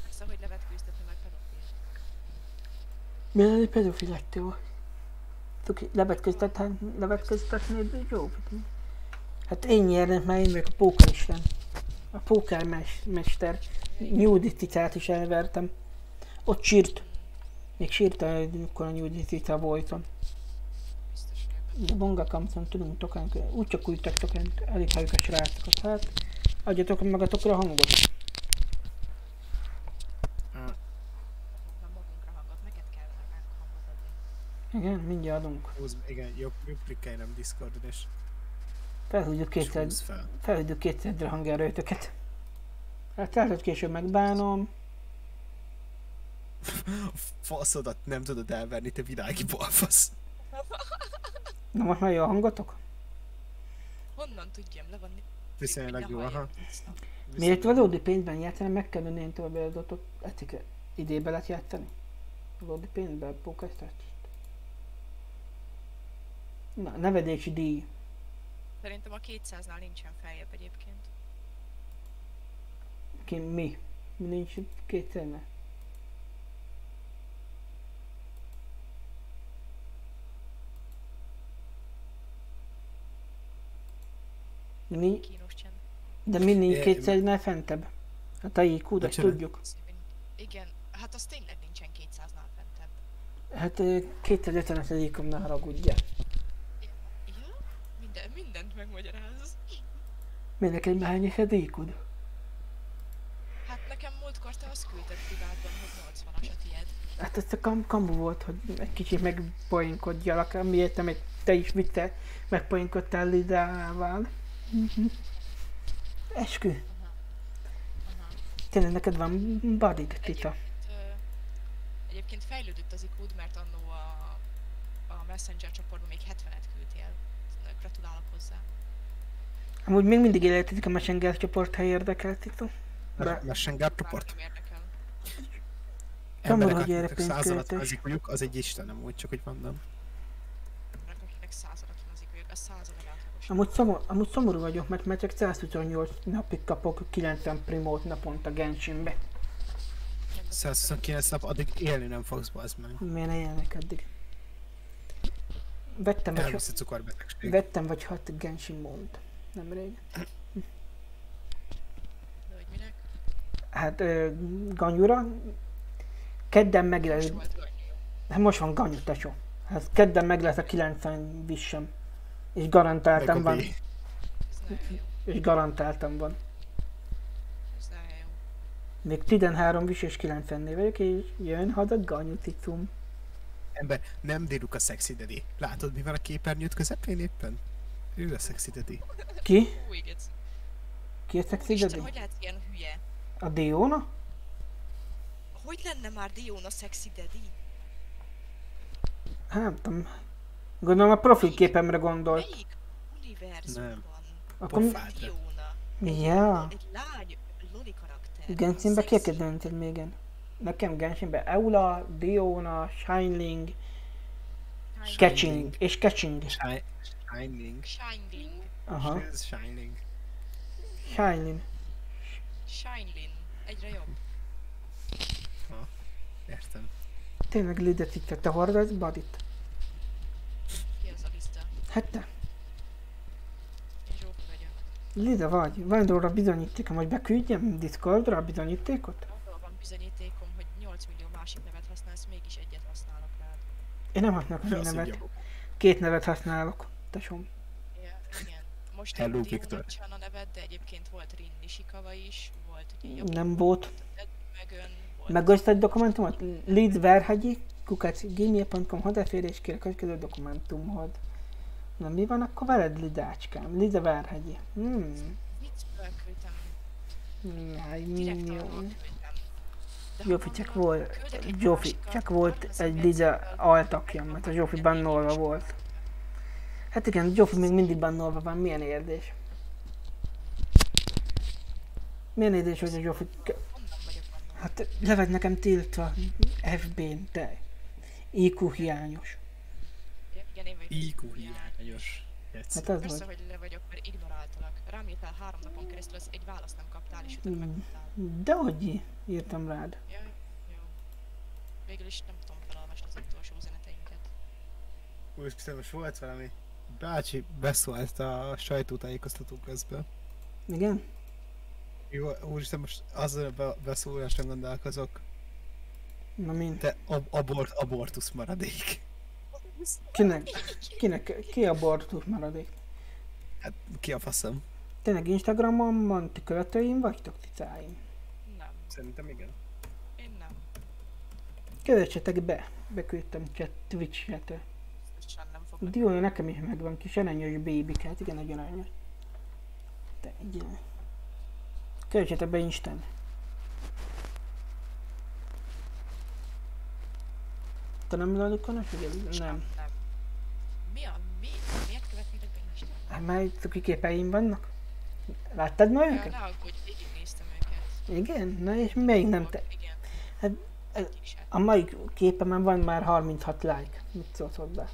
Persze, hogy levetkőztetni meg pedofil. Milyen egy pedofil lettél? Levetköztetnéd jó? Hát én nyernek, mert én vagyok a pókeristen. A pókermester. Nyúdi cicát is elvertem. Ott sírt. Még sírt, amikor a nyúdi cica voltam. De Bonga Kampton tudunk tokánk, úgy csak úgy tokánk, elég halljuk a srácokat. Hát, adjatok magatokra hangot. Igen, mindjárt adunk. Húzd, igen, jobb, jobb klikkelj nem Discordon, és, Felhúzjuk és kétszer, húzd fel. felhúzjuk kétszedre hangjára Hát lehet, hogy később megbánom. A faszodat nem tudod elverni, te virági balfasz. Na most már jó a hangotok? Honnan tudjam, le van Viszonylag jó, aha. Miért valódi pénzben játszani, meg kell venni én további adatot. Etike, idébe lehet játszani? Valódi pénzben, pókesztert. Na, nevedési díj. Szerintem a 200-nál nincsen feljebb egyébként. Ki, mi? Mi nincs kétszerne? Mi, Kínos csend. de mi nincs kétszernél fentebb? Hát a IQ, Bocsánat. tudjuk. Igen, hát az tényleg nincsen 200-nál fentebb. Hát ö, 250 IQ, ne haragudja. Ja? Minden, mindent megmagyaráz. Minek egy mányos iq Hát nekem múltkor te azt küldted privátban, hogy 80-as a tied. Hát ez a kam kamu volt, hogy egy kicsit megpoinkodjalak, amiért te, te is vicce megpoinkodtál Lidával. Mhm. Eskü. Tényleg neked van badid, Tita. Egyébként, egyébként fejlődött az iq mert annó a, a Messenger csoportban még 70-et küldtél. Gratulálok hozzá. Amúgy még mindig életezik a Messenger csoport, ha érdekel, Tito. Be- Messenger csoport. Bárki érdekel. Szomorú, hogy erre Emberek, akiknek százal pénzköltés. az egy istenem, úgy csak hogy mondom. Emberek, akiknek századat van az átlagos. Amúgy, szomor, amúgy szomorú vagyok, mert már csak 128 napig kapok 90 primót naponta Genshinbe. 129 nap, addig élni nem fogsz, bazd meg. Miért ne élnek addig? Vettem vagy, a cukorbetegség. vettem vagy hat Genshin módot. Nemrég. De hogy minek? Hát ö, Ganyura. Kedden meg lesz. Most. Hát most van Ganyu, tesó. Hát kedden meg lesz a 90 vissem. És garantáltam van. És garantáltam van. Még 13 vis és 90 vagyok, és jön haza Ganyu cicum. Ember, nem déluk a sexy daddy. Látod, mi van a képernyőt közepén éppen? Ő a sexy daddy. Ki? Ki a Isten, daddy? hogy lehet ilyen hülye? A Diona? Hogy lenne már Dion a sexy daddy? Hát nem tudom. Gondolom a profilképemre gondol. Melyik univerzumban? Akkor mi- Pofádra. Diona. Ja. Egy lány loli karakter. Szexi. kell döntöd még en? Nekem Genshinbe Eula, Diona, Shining, Catching és Catching. Shi- Shining. Shining. Aha. Ez Shining. Shining. Shinelin. Egyre jobb. Értem. Tényleg lidet itt te hordasz badit? Ki az a lista? Hát te. Lida vagy. Van róla bizonyítékom, hogy beküldjem Discordra a bizonyítékot? Arról van bizonyítékom, 8 millió másik nevet használsz, mégis egyet használok rád. Én nem használok egy nevet. Két nevet használok. Ja, igen. Most Hello, Viktor. A neved, de egyébként volt Rin Nishikawa is, volt ugye jobb Nem volt. Egy dokumentumot? Lead Verhegyi, kukac gmail.com hozzáférés kér a következő dokumentumhoz. Na mi van akkor veled, Lidácskám? Lida Verhegyi. Hmm. viccből küldtem, Jaj, direkt jó. Zsófi ha csak volt, Zsófi másikat, csak volt egy percből altakja, mert a Zsófi bannolva volt. Hát igen, Zsófi még mindig bannolva van, milyen érdés. Milyen érdés, hogy a Zsófi... Benne? Hát le vagy nekem tiltva FB-n, te. IQ hiányos. Igen, én vagyok. IQ hiányos. Hát az Persze, vagy. hogy le vagyok, mert ignoráltalak. Rám írtál három napon keresztül, az egy választ nem kaptál, és utána Hmm. megkaptál. De hogy írtam rád. Ja, jó. Végül is nem tudom felolvasni az utolsó üzeneteinket. Úristen, most volt valami. Bácsi beszólt a sajtótájékoztató közben. Igen? Jó, úristen, most azzal a be- beszóláson gondolkozok. Na mind. Te ab- abort, abortusz maradék. Kinek? Kinek? Ki a bortus maradék? Hát ki a faszom? Tényleg Instagramon van, ti követőim vagytok, cicáim? Nem, Szerintem igen. én nem. Kövessetek be. Beküldtem chat, Twitch Biztosan nem fognak. Diója nekem is megvan, kis aranyos baby hát igen, nagyon aranyos. Te igen. Kövessetek be Instán. Te nem lalukkanos, vagy nem? Nem. Mi a mi? Miért követnétek be Instán? Hát már itt a kiképeim vannak. Láttad már Ja, őket? ne aggódj, végignéztem őket. Igen? Na és még nem te. Igen. Hát, se. A mai képemen van már 36 like. Mit szólsz hozzá?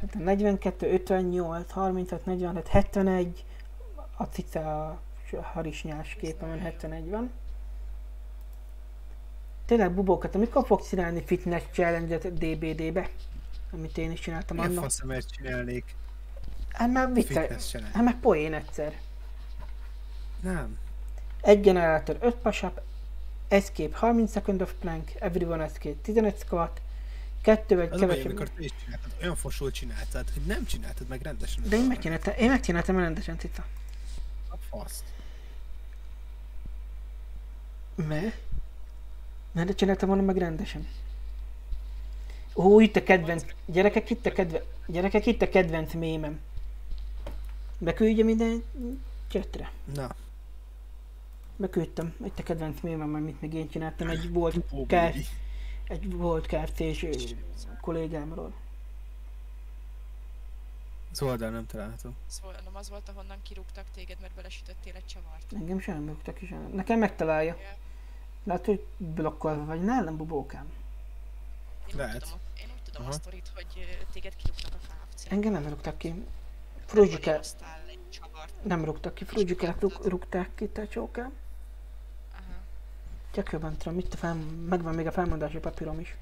Hát a 42, 58, 35, 45, 71, a cica a harisnyás képemen 71 van. Tényleg bubókat, amikor fogsz csinálni fitness challenge-et DBD-be? Amit én is csináltam Milyen annak. faszomért csinálnék Hát már vicce, hát már poén egyszer. Nem. Egy generátor 5 push-up, escape 30 second of plank, everyone escape 15 squat, kettő vagy Az kevesebb. amikor te is csináltad, olyan fosul csináltad, hogy nem csináltad meg rendesen. De én megcsináltam, én megcsináltam rendesen, cica. A faszt. Mert? Mert csináltam volna meg rendesen. Ó, itt a kedvenc, gyerekek, itt a kedvenc, gyerekek, itt a kedvenc mémem. Beküldje minden csetre. Na, Beküldtem, itt a kedvenc mémem, amit még én csináltam, egy volt kár, baby. egy volt kártés kollégámról. az oldal nem található. Szóval nem az volt, ahonnan kirúgtak téged, mert belesütöttél egy csavart. Engem sem rúgtak is. Nekem megtalálja. Ja. Lehet, hogy blokkolva vagy nálam, bubókám. Én úgy Lehet. tudom, a- én úgy tudom a Aha. sztorit, hogy téged kirúgtak a KFC. Engem nem rúgtak ki. Fruzsike, egy nem rúgtak ki, Fruzsikát rúg, rúgták ki, te csókám. Jobban tudom, itt a fel, megvan még a felmondási papírom is.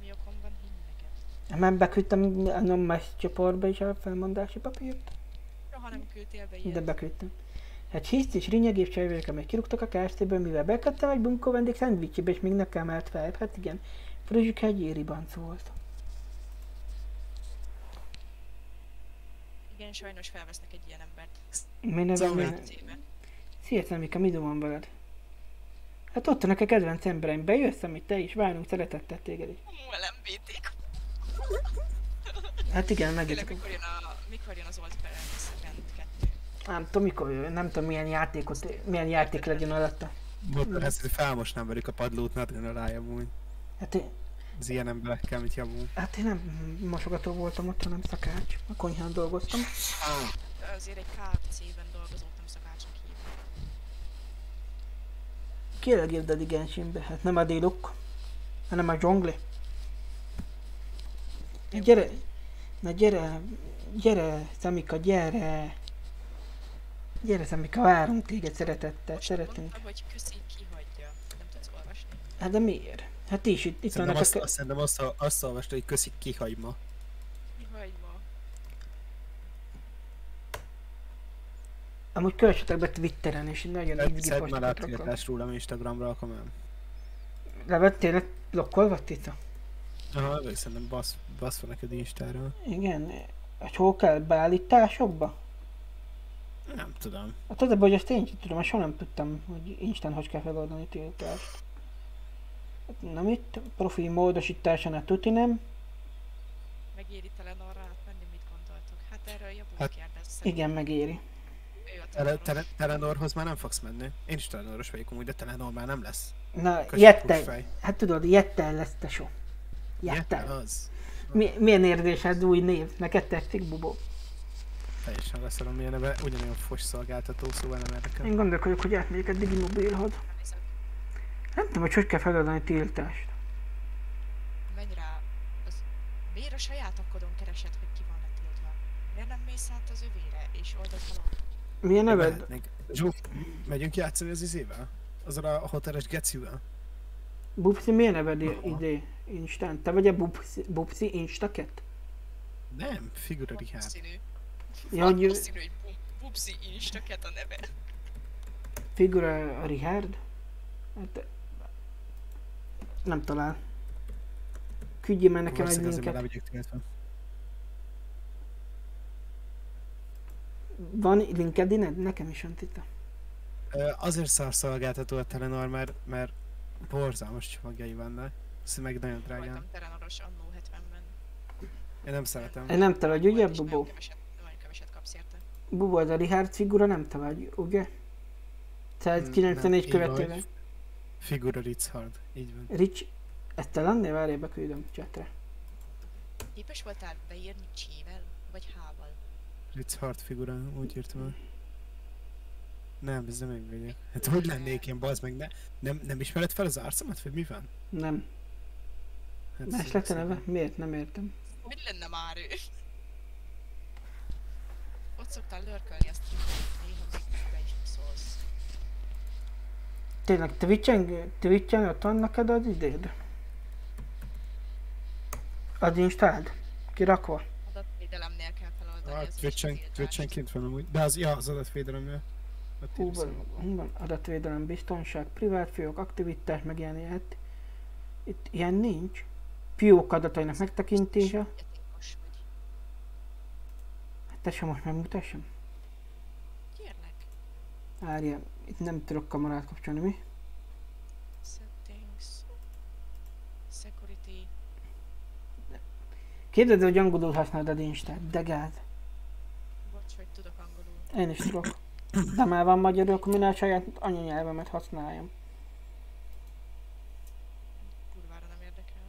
Mi okom van hinni neked? Nem beküldtem a Nomás csoportba is a felmondási papírt? Soha nem küldtél be ilyet. De beküldtem. Hát hisz és rinyegés csajvérek, amely kirúgtak a KFC-ből, mivel bekattam egy bunkó vendég szendvicsébe, és még nekem emelt fel. Hát igen, Fruzsika egy éri banc volt. Igen, sajnos felvesznek egy ilyen embert. Mi neve Szóval- milyen... Szia, Szemika, mi van veled? Hát ott vannak a kedvenc embereim, bejössz, amit te is, várunk szeretettel téged is. Hú, LMBT. Hát igen, Tényleg, megjöttek. mikor jön, a, mikor jön az Old Parents Rend 2? Nem tudom mikor jön, nem tudom milyen játékot, milyen játék legyen alatta. Mondta, ezt, hogy felmosnám velük a padlót, ne rá amúgy. Hát én, Az ilyen emberekkel, mit javul. hát én nem mosogató voltam ott, hanem szakács. A konyhán dolgoztam. De azért egy KFC-ben dolgozót nem szakácsnak hívnak. Kérlek írd a Ligensinbe, hát nem a déluk, hanem a dzsongli. Gyere, na gyere, gyere, Szemika, gyere. Gyere, Szemika, várunk téged szeretettel, Most szeretünk. mondtam, hogy köszi, kihagyja. Nem tudsz olvasni. Hát de miért? Hát ti is itt, itt vannak azt, a... azt, szerintem azt, azt olvasta, hogy köszik kihagyma. Kihagyma. Amúgy kövessetek be Twitteren, és nagyon izgi Szedd már posztokat át rakok. tiltást rólam Instagramra, akkor nem. Levettél, lett blokkolva Tita? Aha, vagy szerintem basz, basz van neked Instára. Igen. Hogy hol kell beállításokba? Nem tudom. Hát tudod, hogy azt én sem tudom, mert soha nem tudtam, hogy Instán hogy kell feloldani tiltást. Hát Nem itt, profil módosításánál tuti nem. Megéri Telenorra átmenni, mit gondoltok? Hát erről Jabó Hát, kérdezsz. Igen, megéri. Tele, tele, Telenorhoz már nem fogsz menni. Én is Telenoros vagyok amúgy, de Telenor már nem lesz. Na, Jettel, pusfej. hát tudod, Jettel lesz tesó. Jettel Jettel. az. Mi, milyen érzésed új név? Neked tetszik, Bubó? Teljesen leszarom milyen neve, ugyanolyan fos szolgáltató, szóval nem érdekel. Én gondolkodok, hogy átmegyek a Digimobilhoz. Nem tudom, hogy hogy kell feloldani tiltást. Menj rá. Az... Miért a saját akkodon keresed, hogy ki van letiltva? Miért nem mész át az övére, és oldod fel a... Milyen neved? Zsóf, megyünk játszani az izével? Azzal a hoteles gecivel? Bubszi, milyen neved i- idé? Instán? Te vagy a Bubszi, Bubszi Instaket? Nem, Figura Richard. Ja, hogy Valószínű, hogy bu- Bubszi Instaket a neve. figura Richard? Hát, nem talál. Küldjél már nekem egy linket. Van LinkedIned? Nekem is van tita. Ö, Azért szar szolgáltató a Telenor, mert, mert borzalmas csomagjai vannak. Ez meg nagyon drágán. Voltam Telenoros annó 70-ben. Én nem szeretem. Én nem te vagy, ugye, Bubó? nagyon keveset, nagyon keveset kapsz érte. Bubó, a Richard figura nem te vagy, ugye? Mm, 194 nem, így követővel. vagy. Figura Richard, így van. Rich, ezt te lennél? Várjál, beküldöm chatre. Képes voltál beírni csével, vagy hával? Richard figura, úgy írtam el. Nem, ez nem én vagyok. Hát hogy lennék én, bazd meg, ne, nem, nem ismered fel az arcomat, vagy mi van? Nem. Hát Más lett a neve? Miért? Nem értem. Hogy lenne már ő? Ott szoktál lörkölni a streamben, néha még be is szólsz. Tényleg Twitchen, Twitchen ott van neked az idéd? Az instáld? Kirakva? Adatvédelemnél kell feloldani Ah, az Twitchen. Twitchen kint van amúgy. De az, ja, az adatvédelemnél. Ott Hú, van, van adatvédelem, biztonság, privát fiók, aktivitás, megjelenhet. Itt ilyen nincs. Fiók adatainak megtekintése. Hát te sem most megmutassam. Kérlek. Várjál, itt nem tudok kamerát kapcsolni, mi? Settings. Security. Képzeld, hogy angolul használod az Instát, de gáz. Bocs, hogy tudok angolul. Én is tudok. De már van magyarul, akkor minél a saját anyanyelvemet használjam. Kurvára nem érdekel.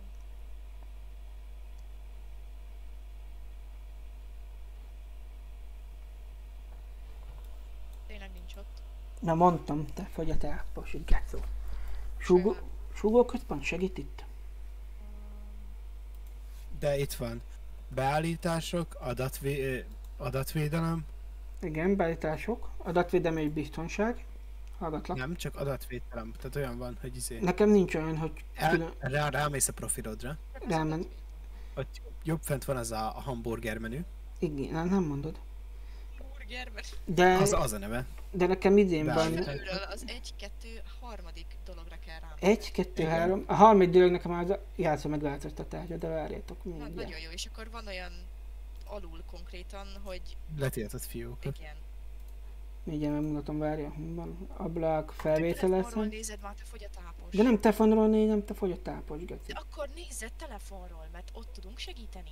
Tényleg nincs ott. Na mondtam, te fogy a te posi gecó. Súgó, súgóközpont segít itt? De itt van. Beállítások, adatvé, adatvédelem, Igen, beállítások, adatvédelmi és biztonság. Hallgatlak. nem csak adatvédelem. Tehát olyan van, hogy izé. Nekem nincs olyan, hogy El, rá, rámész a profilodra, rámen. hogy jobb fent van az a, a hamburger menü. Igen, nem, nem mondod. Burgerben. De, Az, az a neve. de nekem idén van Beállítás. Felülről az egy, kettő, harmadik dologra kell rám. egy, kettő, három. A harmadik dolog nekem az a játszó megváltoztatása, de várjátok Hát mindjárt. nagyon jó, és akkor van olyan alul konkrétan, hogy Letiltott fiókat. igen. Mindjárt megmutatom, várja, van. Ablak, felvételezem. telefonról nézed már, te fogy a tápos. De nem telefonról nézem, te fogy a tápos, De geci. akkor nézzed telefonról, mert ott tudunk segíteni.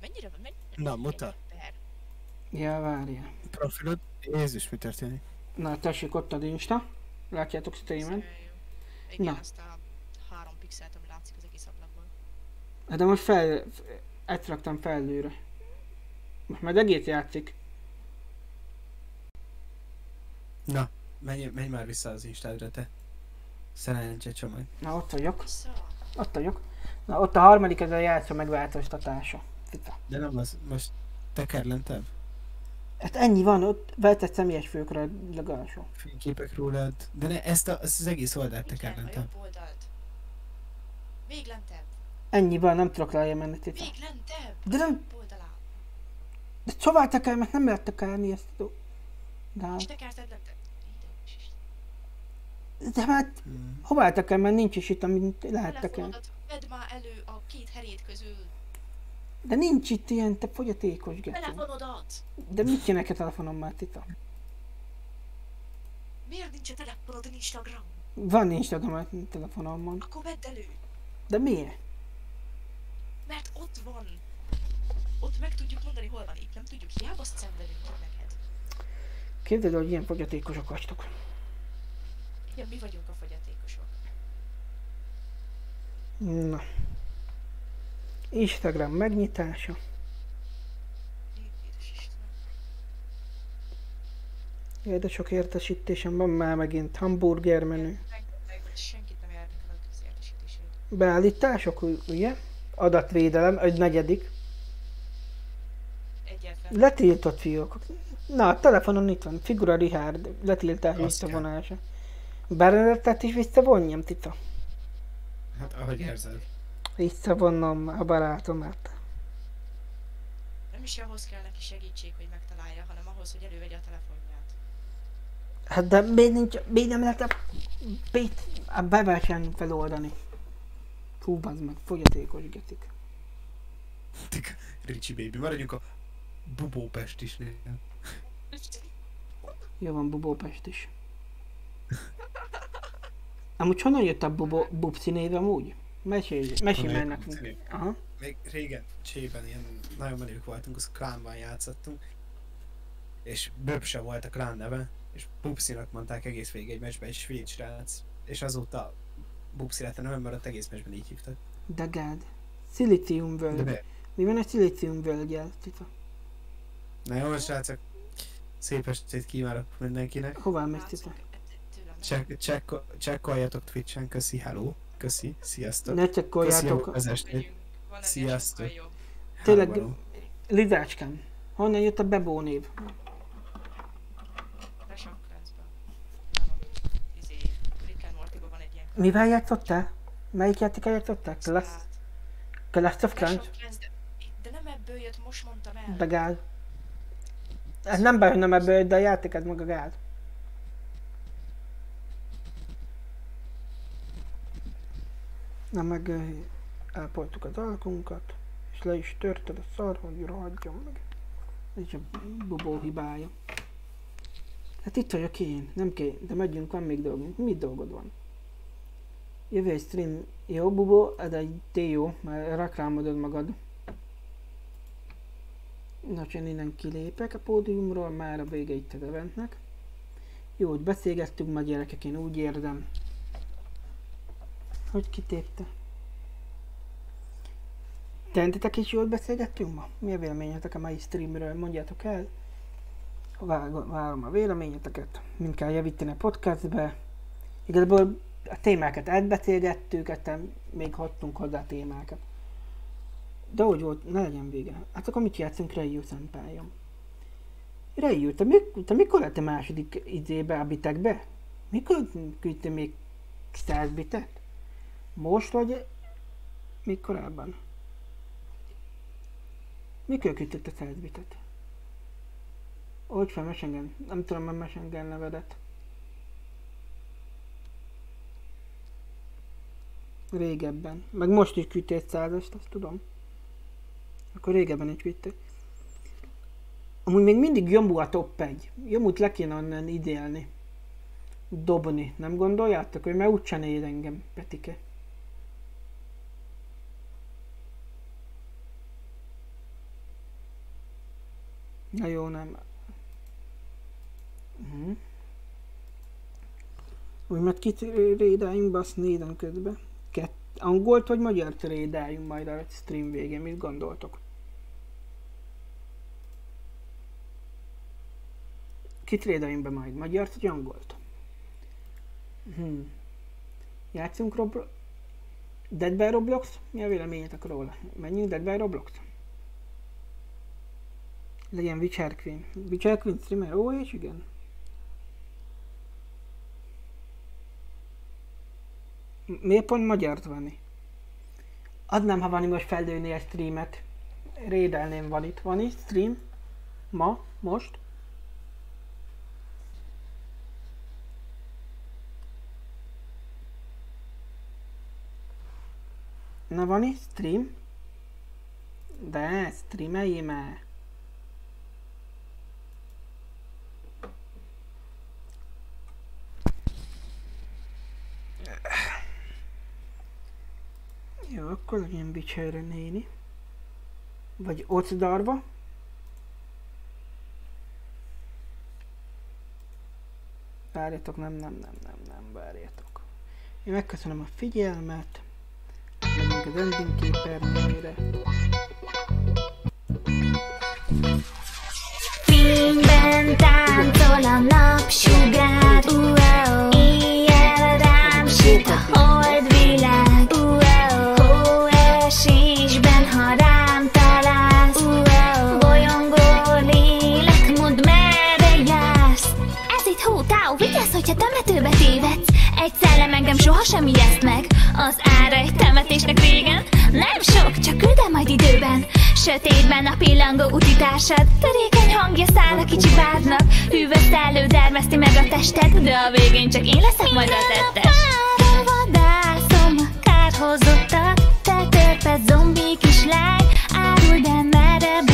Mennyire, mennyire Na, mutat. Ja, várja. Profilod, Jézus, mi történik? Na, tessék, ott az Insta. Látjátok streamen. Igen, Na. azt a három pixelt, ami látszik az egész ablakból. Hát De most fel... Ezt raktam felülre. Most már egész játszik. Na, menj, menj már vissza az Instádra, te. Szerencse csomag. Na, ott vagyok. Ott vagyok. Na, ott a harmadik, ez a játszó megváltoztatása. Fica. De nem az, most teker lentebb? Hát ennyi van, ott vetett személyes főkre legalsó. Fényképek rólad. De ne, ezt, a, ezt az egész oldalt teker Igen, a lentebb. jobb oldalt. Még lentebb. Ennyi van, nem tudok lejjebb menni. Még lentebb. De nem-. De szóval teker, mert nem lehet tekerni ezt. a- De, És tekerted lentebb. De hát, Hmm. hová teker, mert nincs is itt, amit lehet tekerni. Vedd már elő a két herét közül. De nincs itt ilyen, te fogyatékos geci. Telefonodat! De mit csinálják a telefonommal, Tita? Miért nincs a telefonod Instagram? Van Instagram a telefonomon. Akkor vedd elő. De miért? Mert ott van. Ott meg tudjuk mondani, hol van. Itt nem tudjuk. Hiába szenvedünk ki neked. Képzeld, hogy ilyen fogyatékosok vagytok. Igen, mi vagyunk a fogyatékosok. Na. Instagram megnyitása. Jaj, de sok értesítésem van már megint. Hamburger menü. Beállítások, ugye? Adatvédelem, egy negyedik. Egyetlen. Letiltott fiók. Na, a telefonon itt van. Figura Richard. Letiltás visszavonása. Berendetet is visszavonjam, Tita. Hát ahogy érzed. Visszavonnom a barátomat. Nem is ahhoz kell neki segítség, hogy megtalálja, hanem ahhoz, hogy elővegye a telefonját. Hát de miért, nincs, miért nem lehet a, bét, a bevásárlni feloldani? Fú, bazd meg, fogyatékos getik. Tik, Ricsi baby, maradjunk a Bubópest is néha. Jó van, Bubópest is. Amúgy honnan jött a Bubó, Bubci név amúgy? Mesélj, mesélj a nekünk. Aha. Még régen, csében ilyen nagyon menők voltunk, az klánban játszottunk. És Böb se volt a klán neve, és Bubszinak mondták egész végig egy meccsben egy svéd srác. És azóta Bubszi lett a neve, mert egész meccsben így hívtak. Dagád. Szilícium De völgy. Mi van a szilícium völgyel, Tita? Na jó, srácok, szép estét kívánok mindenkinek. Hová mész, Tita? Checkoljatok Twitch-en, köszi, hello, köszi, sziasztok. Ne Köszi csekkoljátok. az estét. Sziasztok. Tényleg- Háború. Lizácskám. Honnan jött a Bebó név? Izé, Mivel játszottál? Melyik játékkal játszottál? Class, Class Class of Clans? de, de nem ebből jött, most mondtam el. Dagál. Ez nem baj, hogy nem ebből jött, de a játék ez maga gál. Na meg elpoltuk az alkunkat, és le is törted a szar, hogy rohadjon meg. Ez is a bubó hibája. Hát itt vagyok én, nem kell, de megyünk, van még dolgunk. Mi dolgod van? Jövő stream. Jó, bubó, de egy té jó, mert reklámodod magad. Nos, én innen kilépek a pódiumról, már a vége itt az eventnek. Jó, hogy beszélgettünk ma gyerekek, én úgy érzem. Hogy kitépte? Tentitek is jól beszélgettünk ma? Mi a véleményetek a mai streamről? Mondjátok el. Várom a véleményeteket. Mind kell javítani a podcastbe. Igazából a témákat átbeszélgettük, aztán még hoztunk hozzá témákat. De hogy volt, ne legyen vége. Hát akkor mit játszunk Reyu szempályom? Reyu, te, mik- te mikor lettél második izébe a bitekbe? Mikor küldtél még 100 bitet? Most vagy még korábban? Mikor küldtött a 100 bitet? Hogy fel Mesengen? Nem tudom a Mesengen nevedet. Régebben. Meg most is küldtél egy százast, azt tudom. Akkor régebben is küldtél. Amúgy még mindig Jombu a top 1. Jombut le kéne onnan idélni. Dobni. Nem gondoljátok, hogy mert úgyse engem, Petike. Na jó, nem. Uh-huh. Úgy, mert kit rédáljunk, be, azt nézem közben. Kett, angolt vagy magyar rédáljunk majd a stream végén, mit gondoltok? Kit rédáljunk be majd, magyar vagy angolt? Hmm. Játszunk Roblox? Dead by Roblox? Mi a véleményetek róla? Menjünk Dead by Roblox? Legyen Witcher Queen. Witcher Queen streamer? Ó, és igen. Miért pont magyart venni? Adnám, ha van most feldőni egy streamet. Rédelném van itt. Van itt stream? Ma? Most? Na van itt stream? De, streameljé már. Jó, akkor legyen Witcherre néni. Vagy ott darva. Várjatok, nem, nem, nem, nem, nem, várjatok. Én megköszönöm a figyelmet. Megyünk az ending képernyőre. Fényben táncol a napsugár engem sohasem ijeszt meg. Az ára egy temetésnek régen Nem sok, csak küldem majd időben. Sötétben a pillangó utitársad Törékeny hangja száll a kicsi vádnak. Hűvös szellő dermeszti meg a tested. De a végén csak én leszek majd a tettes. vadászom a kárhozottak Te törpe zombi kislány. Árul, de merre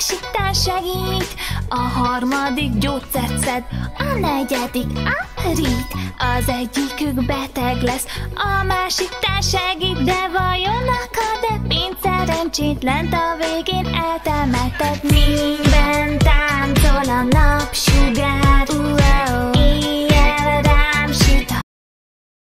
másiknál segít, a harmadik gyógyszert szed, a negyedik aprít. Az egyikük beteg lesz, a másiknál segít, de vajon akar-e pénz szerencsétlent a végén eltemetett? Minden táncol a napsütés,